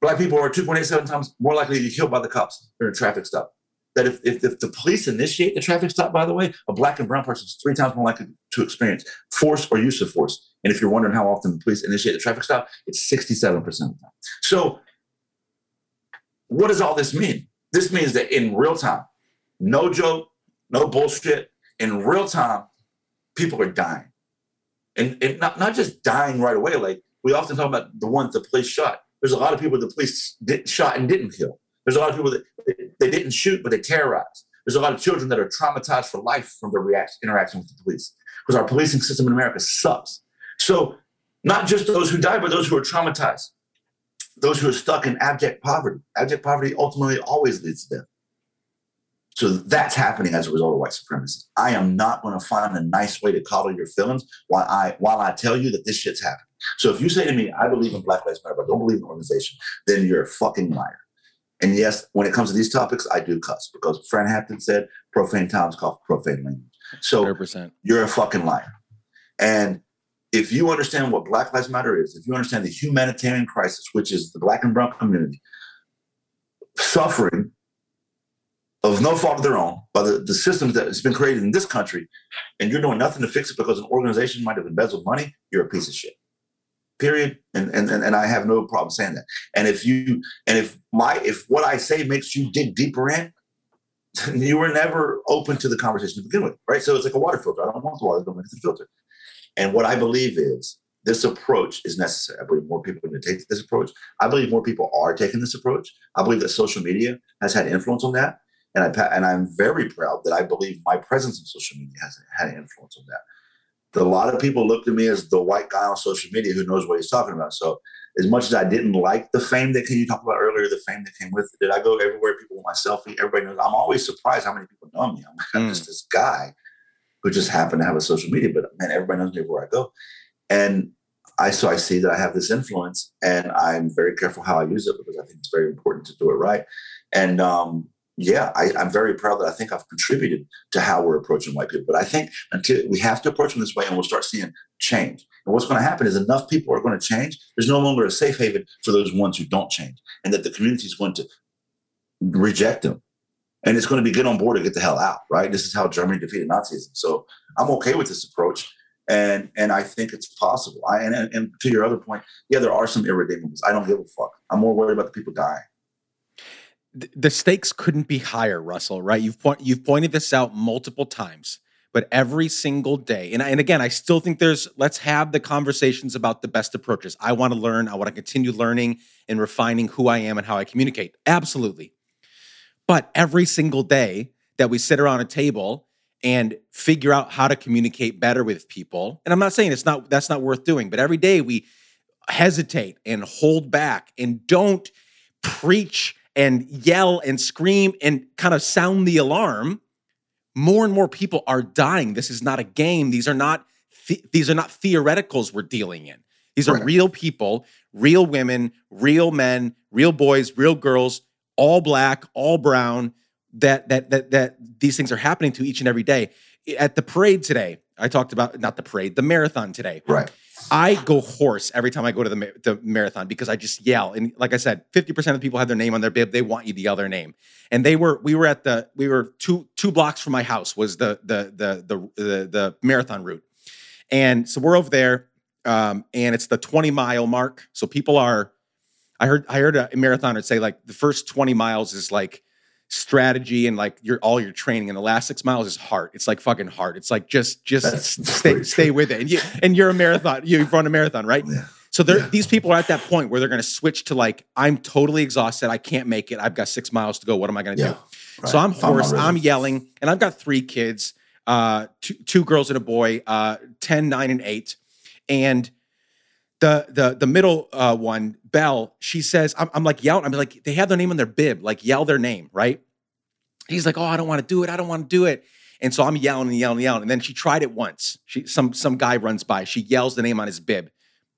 Black people are 2.87 times more likely to be killed by the cops during a traffic stop. That if, if, if, the police initiate the traffic stop, by the way, a black and brown person is three times more likely to experience force or use of force. And if you're wondering how often the police initiate the traffic stop, it's 67% of the time. So, what does all this mean? This means that in real time, no joke, no bullshit, in real time, people are dying and, and not, not just dying right away. Like we often talk about the ones the police shot. There's a lot of people the police did, shot and didn't kill. There's a lot of people that they didn't shoot, but they terrorized. There's a lot of children that are traumatized for life from their reaction, interaction with the police because our policing system in America sucks. So not just those who die, but those who are traumatized, those who are stuck in abject poverty. Abject poverty ultimately always leads to death. So that's happening as a result of white supremacy. I am not going to find a nice way to coddle your feelings while I while I tell you that this shit's happening. So if you say to me, I believe in Black Lives Matter, but I don't believe in organization, then you're a fucking liar. And yes, when it comes to these topics, I do cuss because Fred Hampton said profane times call for profane language. So 100%. you're a fucking liar. And if you understand what Black Lives Matter is, if you understand the humanitarian crisis, which is the Black and Brown community suffering of no fault of their own by the, the system that has been created in this country, and you're doing nothing to fix it because an organization might have embezzled money, you're a piece of shit. Period. And and and I have no problem saying that. And if you and if my if what I say makes you dig deeper in, you were never open to the conversation to begin with, right? So it's like a water filter. I don't want the water, don't make it the filter. And what I believe is this approach is necessary. I believe more people are going to take this approach. I believe more people are taking this approach. I believe that social media has had influence on that. And I and I'm very proud that I believe my presence in social media has had an influence on that. A lot of people look to me as the white guy on social media who knows what he's talking about. So as much as I didn't like the fame that you talked about earlier, the fame that came with it, did I go everywhere? People with my selfie, everybody knows. I'm always surprised how many people know me. I'm, mm. just this guy who just happened to have a social media, but man, everybody knows me everywhere I go. And I so I see that I have this influence, and I'm very careful how I use it because I think it's very important to do it right. And um, yeah, I, am very proud that I think I've contributed to how we're approaching white people. But I think until we have to approach them this way, and we'll start seeing change. And what's going to happen is enough people are going to change. There's no longer a safe haven for those ones who don't change, and that the community is going to reject them. And it's going to be get on board to get the hell out, right? This is how Germany defeated Nazism. So I'm okay with this approach, and and I think it's possible. I and, and to your other point, yeah, there are some irredeemables. I don't give a fuck. I'm more worried about the people dying the stakes couldn't be higher, Russell. Right? You've point, you've pointed this out multiple times, but every single day, and and again, I still think there's. Let's have the conversations about the best approaches. I want to learn. I want to continue learning and refining who I am and how I communicate. Absolutely, but every single day that we sit around a table and figure out how to communicate better with people, and I'm not saying it's not that's not worth doing, but every day we hesitate and hold back and don't preach and yell and scream and kind of sound the alarm, more and more people are dying. This is not a game. These are not th- these are not theoreticals we're dealing in. These are right. real people, real women, real men, real boys, real girls, all black, all brown. That that that that these things are happening to each and every day. At the parade today, I talked about not the parade, the marathon today. Right. I go hoarse every time I go to the, the marathon because I just yell. And like I said, 50% of the people have their name on their bib. They want you to yell their name. And they were, we were at the, we were two, two blocks from my house was the, the, the, the, the, the marathon route. And so we're over there um, and it's the 20 mile mark. So people are, I heard, I heard a marathoner say like the first 20 miles is like strategy and like your all your training and the last six miles is hard. It's like fucking hard. It's like just just That's stay stay with it. And you and you're a marathon you've run a marathon right? Yeah. so yeah. these people are at that point where they're going to switch to like i'm totally exhausted. I can't make it. I've got six miles to go. What am i going to yeah. do right. so i'm hoarse i'm yelling and i've got three kids uh two, two girls and a boy uh 10 9 and 8 and the the the middle uh, one, Bell, she says, I'm, I'm like yelling. I'm like, they have their name on their bib, like yell their name, right? He's like, oh, I don't want to do it. I don't want to do it. And so I'm yelling and yelling and yelling. And then she tried it once. She some some guy runs by. She yells the name on his bib.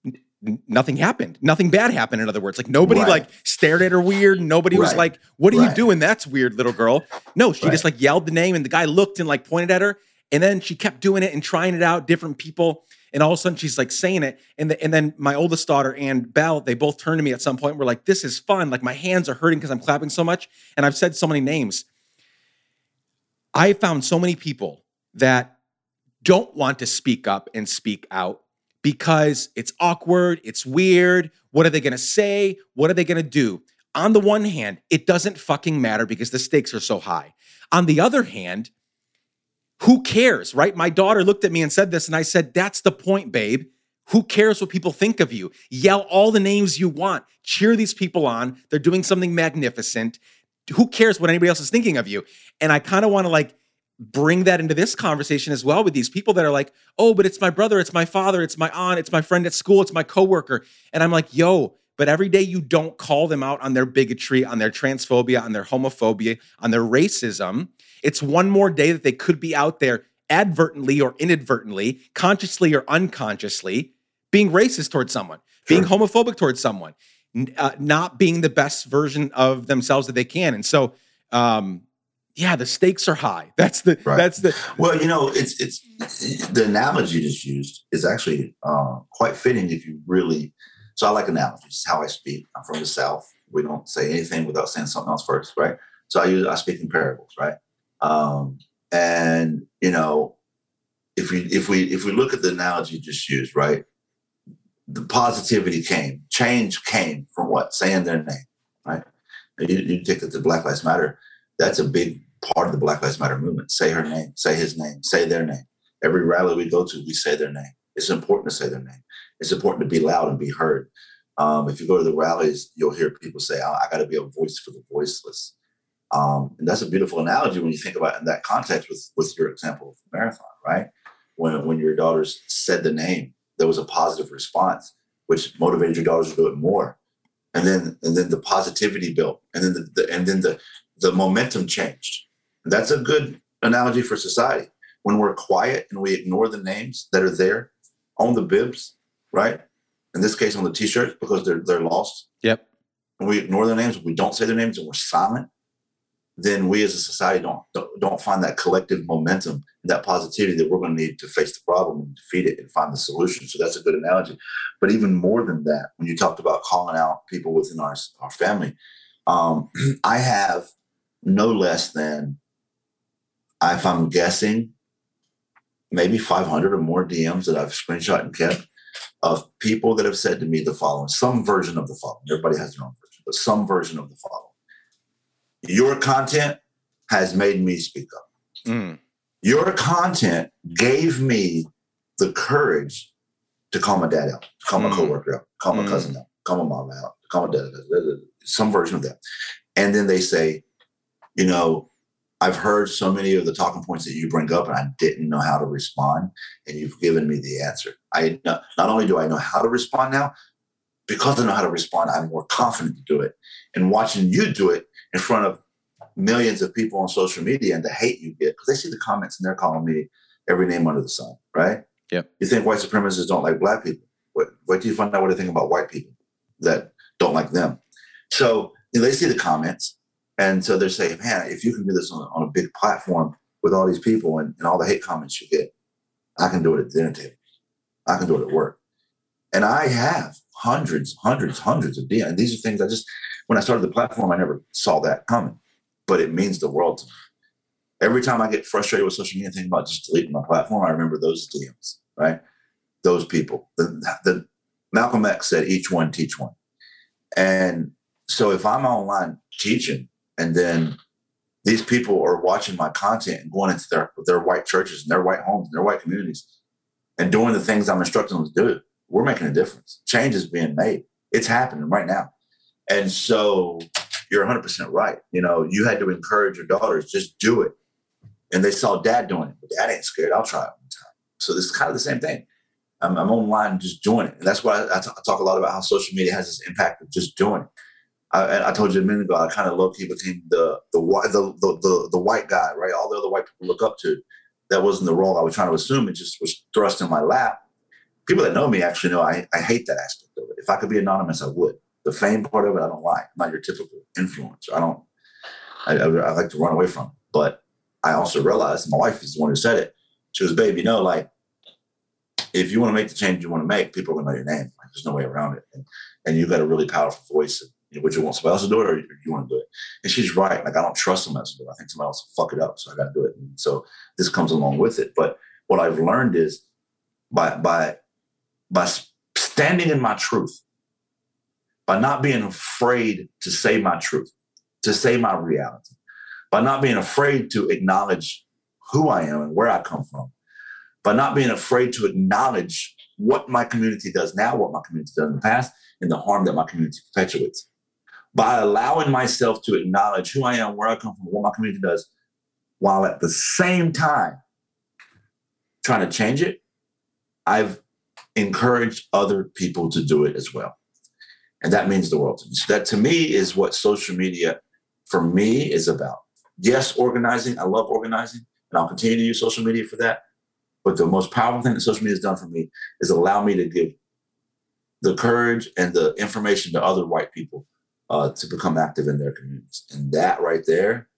N- nothing happened. Nothing bad happened. In other words, like nobody right. like stared at her weird. Nobody right. was like, "What are right. you doing? That's weird, little girl." No, she just like yelled the name, and the guy looked and like pointed at her. And then she kept doing it and trying it out. Different people and all of a sudden she's like saying it. And, the, and then my oldest daughter and Belle, they both turned to me at some point. We're like, this is fun. Like my hands are hurting because I'm clapping so much. And I've said so many names. I found so many people that don't want to speak up and speak out because it's awkward, it's weird. What are they going to say? What are they going to do? On the one hand, it doesn't fucking matter because the stakes are so high. On the other hand, who cares, right? My daughter looked at me and said this, and I said, That's the point, babe. Who cares what people think of you? Yell all the names you want. Cheer these people on. They're doing something magnificent. Who cares what anybody else is thinking of you? And I kind of want to like bring that into this conversation as well with these people that are like, oh, but it's my brother, it's my father, it's my aunt, it's my friend at school, it's my coworker. And I'm like, yo, but every day you don't call them out on their bigotry, on their transphobia, on their homophobia, on their racism, it's one more day that they could be out there advertently or inadvertently, consciously or unconsciously, being racist towards someone, being homophobic towards someone, uh, not being the best version of themselves that they can. And so, um, yeah, the stakes are high. That's the right. that's the well, you know, it's it's the analogy just used is actually uh, quite fitting if you really. So I like analogies. How I speak. I'm from the South. We don't say anything without saying something else first, right? So I use I speak in parables, right? Um, and you know, if we if we if we look at the analogy you just used, right? The positivity came, change came from what? Saying their name, right? You, you take it to Black Lives Matter. That's a big part of the Black Lives Matter movement. Say her name, say his name, say their name. Every rally we go to, we say their name. It's important to say their name. It's important to be loud and be heard. Um, if you go to the rallies, you'll hear people say, oh, I got to be a voice for the voiceless. Um, and that's a beautiful analogy when you think about it in that context with, with your example of the marathon, right? When, when your daughters said the name, there was a positive response, which motivated your daughters to do it more. And then and then the positivity built, and then the, the and then the the momentum changed. And that's a good analogy for society. When we're quiet and we ignore the names that are there on the bibs, right? In this case, on the t-shirts because they're they're lost. Yep. And we ignore their names, we don't say their names, and we're silent then we as a society don't, don't, find that collective momentum and that positivity that we're going to need to face the problem and defeat it and find the solution. So that's a good analogy. But even more than that, when you talked about calling out people within our, our family, um, I have no less than, if I'm guessing, maybe 500 or more DMs that I've screenshot and kept of people that have said to me the following, some version of the following. Everybody has their own version, but some version of the following your content has made me speak up. Mm. Your content gave me the courage to call my dad out, to call my mm. coworker out, call my mm. cousin out, call my mom out, call my dad, some version of that. And then they say, you know, I've heard so many of the talking points that you bring up, and I didn't know how to respond, and you've given me the answer. I not only do I know how to respond now, because I know how to respond, I'm more confident to do it. And watching you do it in front of millions of people on social media and the hate you get because they see the comments and they're calling me every name under the sun, right? Yeah. You think white supremacists don't like black people? Wait, wait till you find out what they think about white people that don't like them. So you know, they see the comments, and so they're saying, "Man, if you can do this on, on a big platform with all these people and, and all the hate comments you get, I can do it at dinner table. I can do it at work." And I have hundreds, hundreds, hundreds of DMs. And these are things I just when I started the platform, I never saw that coming, but it means the world to me. Every time I get frustrated with social media, thinking about just deleting my platform, I remember those DMs, right? Those people. The, the Malcolm X said, "Each one teach one," and so if I'm online teaching, and then these people are watching my content and going into their their white churches and their white homes and their white communities, and doing the things I'm instructing them to do, we're making a difference. Change is being made. It's happening right now. And so you're 100% right. You know, you had to encourage your daughters, just do it. And they saw dad doing it, but dad ain't scared. I'll try it one time. So this is kind of the same thing. I'm, I'm online just doing it. And that's why I talk a lot about how social media has this impact of just doing it. I, I told you a minute ago, I kind of low key became the the, the the the the white guy, right? All the other white people look up to. That wasn't the role I was trying to assume. It just was thrust in my lap. People that know me actually know I, I hate that aspect of it. If I could be anonymous, I would. The fame part of it, I don't like. I'm not your typical influencer. I don't. I, I, I like to run away from. It. But I also realized my wife is the one who said it. She was, "Babe, you know, like if you want to make the change you want to make, people are going to know your name. Like, there's no way around it. And, and you've got a really powerful voice. And, you know, would you want somebody else to do it or you, you want to do it? And she's right. Like, I don't trust someone else to do it. I think somebody else will fuck it up. So I got to do it. And so this comes along with it. But what I've learned is by, by, by standing in my truth, by not being afraid to say my truth, to say my reality, by not being afraid to acknowledge who I am and where I come from, by not being afraid to acknowledge what my community does now, what my community does in the past, and the harm that my community perpetuates. By allowing myself to acknowledge who I am, where I come from, what my community does, while at the same time trying to change it, I've encouraged other people to do it as well. And that means the world to me. So that to me is what social media for me is about. Yes, organizing. I love organizing, and I'll continue to use social media for that. But the most powerful thing that social media has done for me is allow me to give the courage and the information to other white people uh, to become active in their communities. And that right there,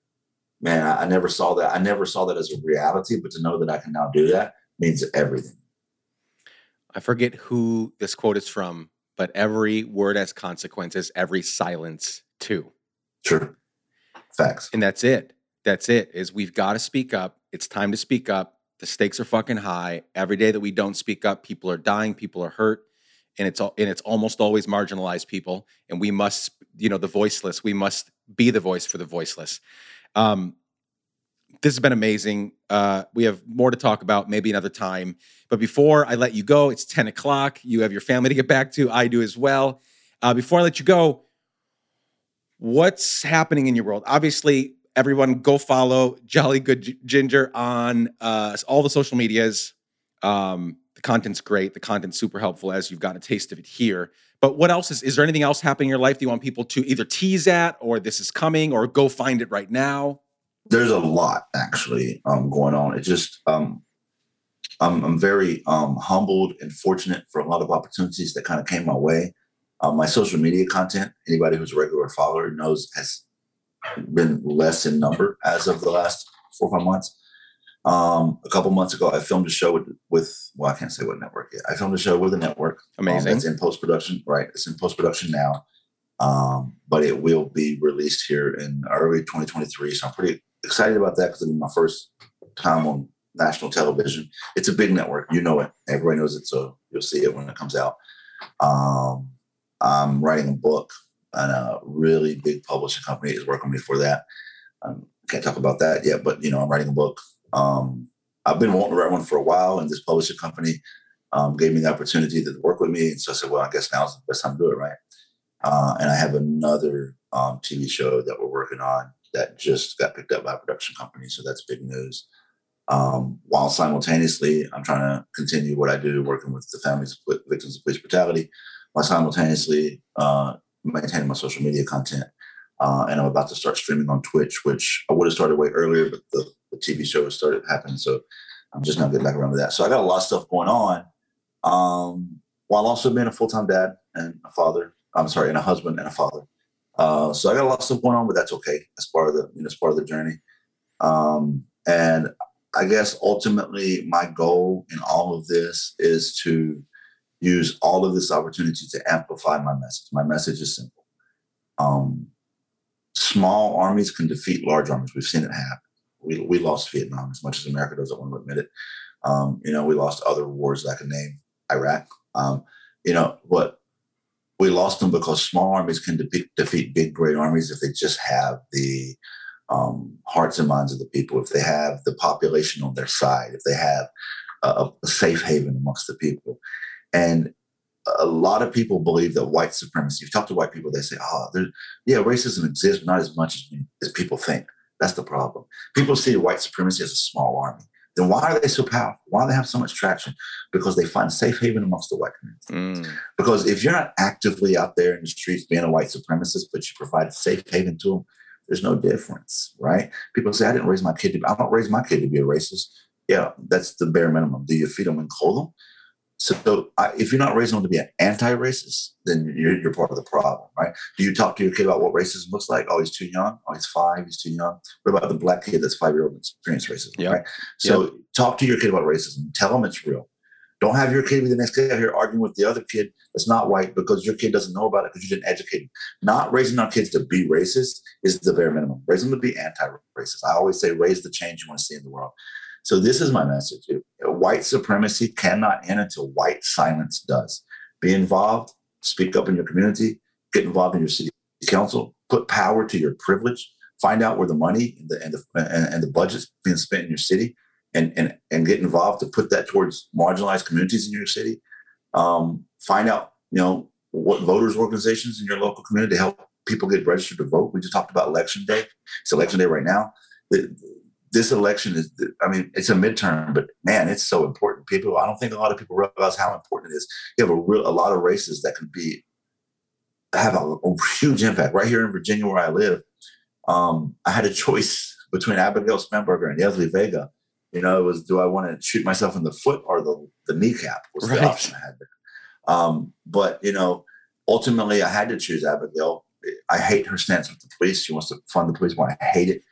man, I, I, never saw that. I never saw that as a reality, but to know that I can now do that means everything. I forget who this quote is from, but every word has consequences, every silence too. True. Facts. And that's it. That's it. Is we've got to speak up. It's time to speak up. The stakes are fucking high. Every day that we don't speak up, people are dying, people are hurt, and it's all and it's almost always marginalized people. And we must, you know, the voiceless. We must be the voice for the voiceless. Um, this has been amazing. Uh, we have more to talk about, maybe another time. But before I let you go, it's 10 o'clock. You have your family to get back to. I do as well. Uh, before I let you go, what's happening in your world? Obviously, everyone go follow Jolly Good Ginger on uh, all the social medias. Um, the content's great. The content's super helpful as you've got a taste of it here. But what else is, is there anything else happening in your life that you want people to either tease at or this is coming or go find it right now? There's a lot actually um, going on. It just um, I'm, I'm very um, humbled and fortunate for a lot of opportunities that kind of came my way. Um, my social media content, anybody who's a regular follower knows, has been less in number as of the last four or five months. Um, a couple months ago, I filmed a show with, with, well, I can't say what network yet. I filmed a show with a network. Um, Amazing. it's in post production, right? It's in post production now, but it will be released here in early 2023. So I'm pretty excited about that because it's my first time on national television. It's a big network. You know it. Everybody knows it. So you'll see it when it comes out. Um, I'm writing a book, and a really big publishing company is working with me for that. I um, can't talk about that yet, but you know, I'm writing a book. Um, I've been wanting to write one for a while, and this publishing company um, gave me the opportunity to work with me. And so I said, well, I guess now's the best time to do it, right? Uh, and I have another um, TV show that we're working on that just got picked up by a production company. So that's big news. Um, while simultaneously, I'm trying to continue what I do, working with the families of victims of police brutality, while simultaneously uh, maintaining my social media content. Uh, and I'm about to start streaming on Twitch, which I would have started way earlier, but the, the TV show has started happening. So I'm just not getting back around to that. So I got a lot of stuff going on, um, while also being a full time dad and a father. I'm sorry, and a husband and a father. Uh, so I got a lot of stuff going on, but that's okay. That's part of the you know, it's part of the journey. Um, and I guess ultimately my goal in all of this is to use all of this opportunity to amplify my message. My message is simple. Um, small armies can defeat large armies. We've seen it happen. We, we lost Vietnam as much as America doesn't want to admit it. Um, you know, we lost other wars like a name, Iraq. Um, you know, but we lost them because small armies can de- defeat big, great armies if they just have the um, hearts and minds of the people, if they have the population on their side, if they have a, a safe haven amongst the people. And a lot of people believe that white supremacy, you talk to white people, they say, oh, yeah, racism exists, but not as much as, as people think. That's the problem. People see white supremacy as a small army then why are they so powerful? Why do they have so much traction? Because they find safe haven amongst the white community. Mm. Because if you're not actively out there in the streets being a white supremacist, but you provide a safe haven to them, there's no difference, right? People say, I didn't raise my kid to be, I don't raise my kid to be a racist. Yeah, that's the bare minimum. Do you feed them and clothe them? So I, if you're not raising them to be an anti-racist, then you're, you're, part of the problem, right? Do you talk to your kid about what racism looks like? Oh, he's too young. Oh, he's five. He's too young. What about the black kid that's five year old and experienced racism, yep. right? So yep. talk to your kid about racism. Tell them it's real. Don't have your kid be the next kid out here arguing with the other kid that's not white because your kid doesn't know about it because you didn't educate him. Not raising our kids to be racist is the bare minimum. Raise them to be anti-racist. I always say raise the change you want to see in the world. So this is my message. White supremacy cannot end until white silence does. Be involved, speak up in your community, get involved in your city council, put power to your privilege, find out where the money and the and the, and, the budget's being spent in your city, and and and get involved to put that towards marginalized communities in your city. Um, find out, you know, what voters organizations in your local community to help people get registered to vote. We just talked about election day. It's election day right now. The, this election is, I mean, it's a midterm, but man, it's so important. People, I don't think a lot of people realize how important it is. You have a real, a lot of races that can be, have a, a huge impact. Right here in Virginia, where I live, um, I had a choice between Abigail Spanberger and Yesli Vega. You know, it was do I want to shoot myself in the foot or the, the kneecap was right. the option I had there. Um, but you know, ultimately, I had to choose Abigail. I hate her stance with the police. She wants to fund the police more. I hate it.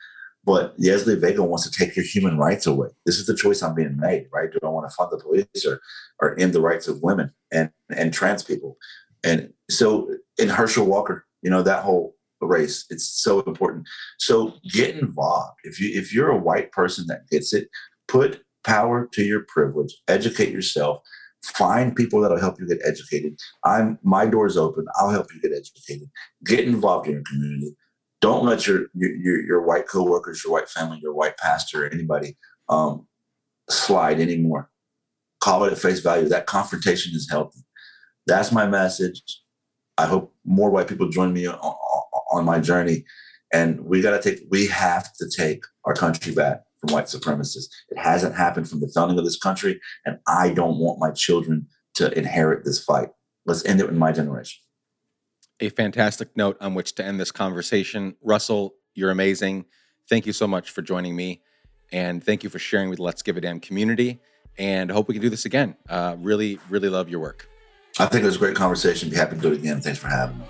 But Yesli Vega wants to take your human rights away. This is the choice I'm being made, right? Do I want to fund the police or, or end the rights of women and, and trans people? And so in Herschel Walker, you know, that whole race, it's so important. So get involved. If you if you're a white person that gets it, put power to your privilege, educate yourself, find people that'll help you get educated. I'm my door's open. I'll help you get educated. Get involved in your community don't let your your your white coworkers, your white family, your white pastor, anybody um, slide anymore. Call it at face value. That confrontation is healthy. That's my message. I hope more white people join me on, on my journey. And we got to take, we have to take our country back from white supremacists. It hasn't happened from the founding of this country. And I don't want my children to inherit this fight. Let's end it in my generation a fantastic note on which to end this conversation. Russell, you're amazing. Thank you so much for joining me. And thank you for sharing with Let's Give a Damn community. And hope we can do this again. Uh, really, really love your work. I think it was a great conversation. Be happy to do it again. Thanks for having me.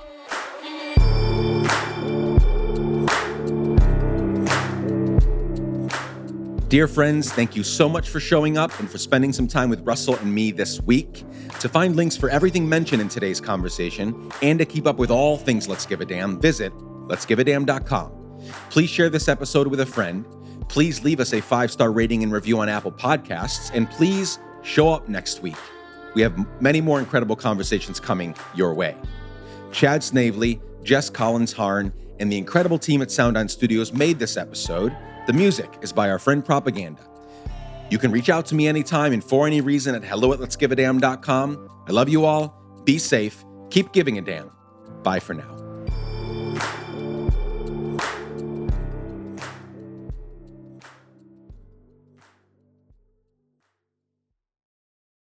Dear friends, thank you so much for showing up and for spending some time with Russell and me this week. To find links for everything mentioned in today's conversation and to keep up with all things Let's Give a Damn, visit letsgiveadamn.com. Please share this episode with a friend. Please leave us a five star rating and review on Apple Podcasts. And please show up next week. We have many more incredible conversations coming your way. Chad Snavely, Jess Collins Harn, and the incredible team at Sound On Studios made this episode. The music is by our friend Propaganda. You can reach out to me anytime and for any reason at hello at I love you all. Be safe. Keep giving a damn. Bye for now.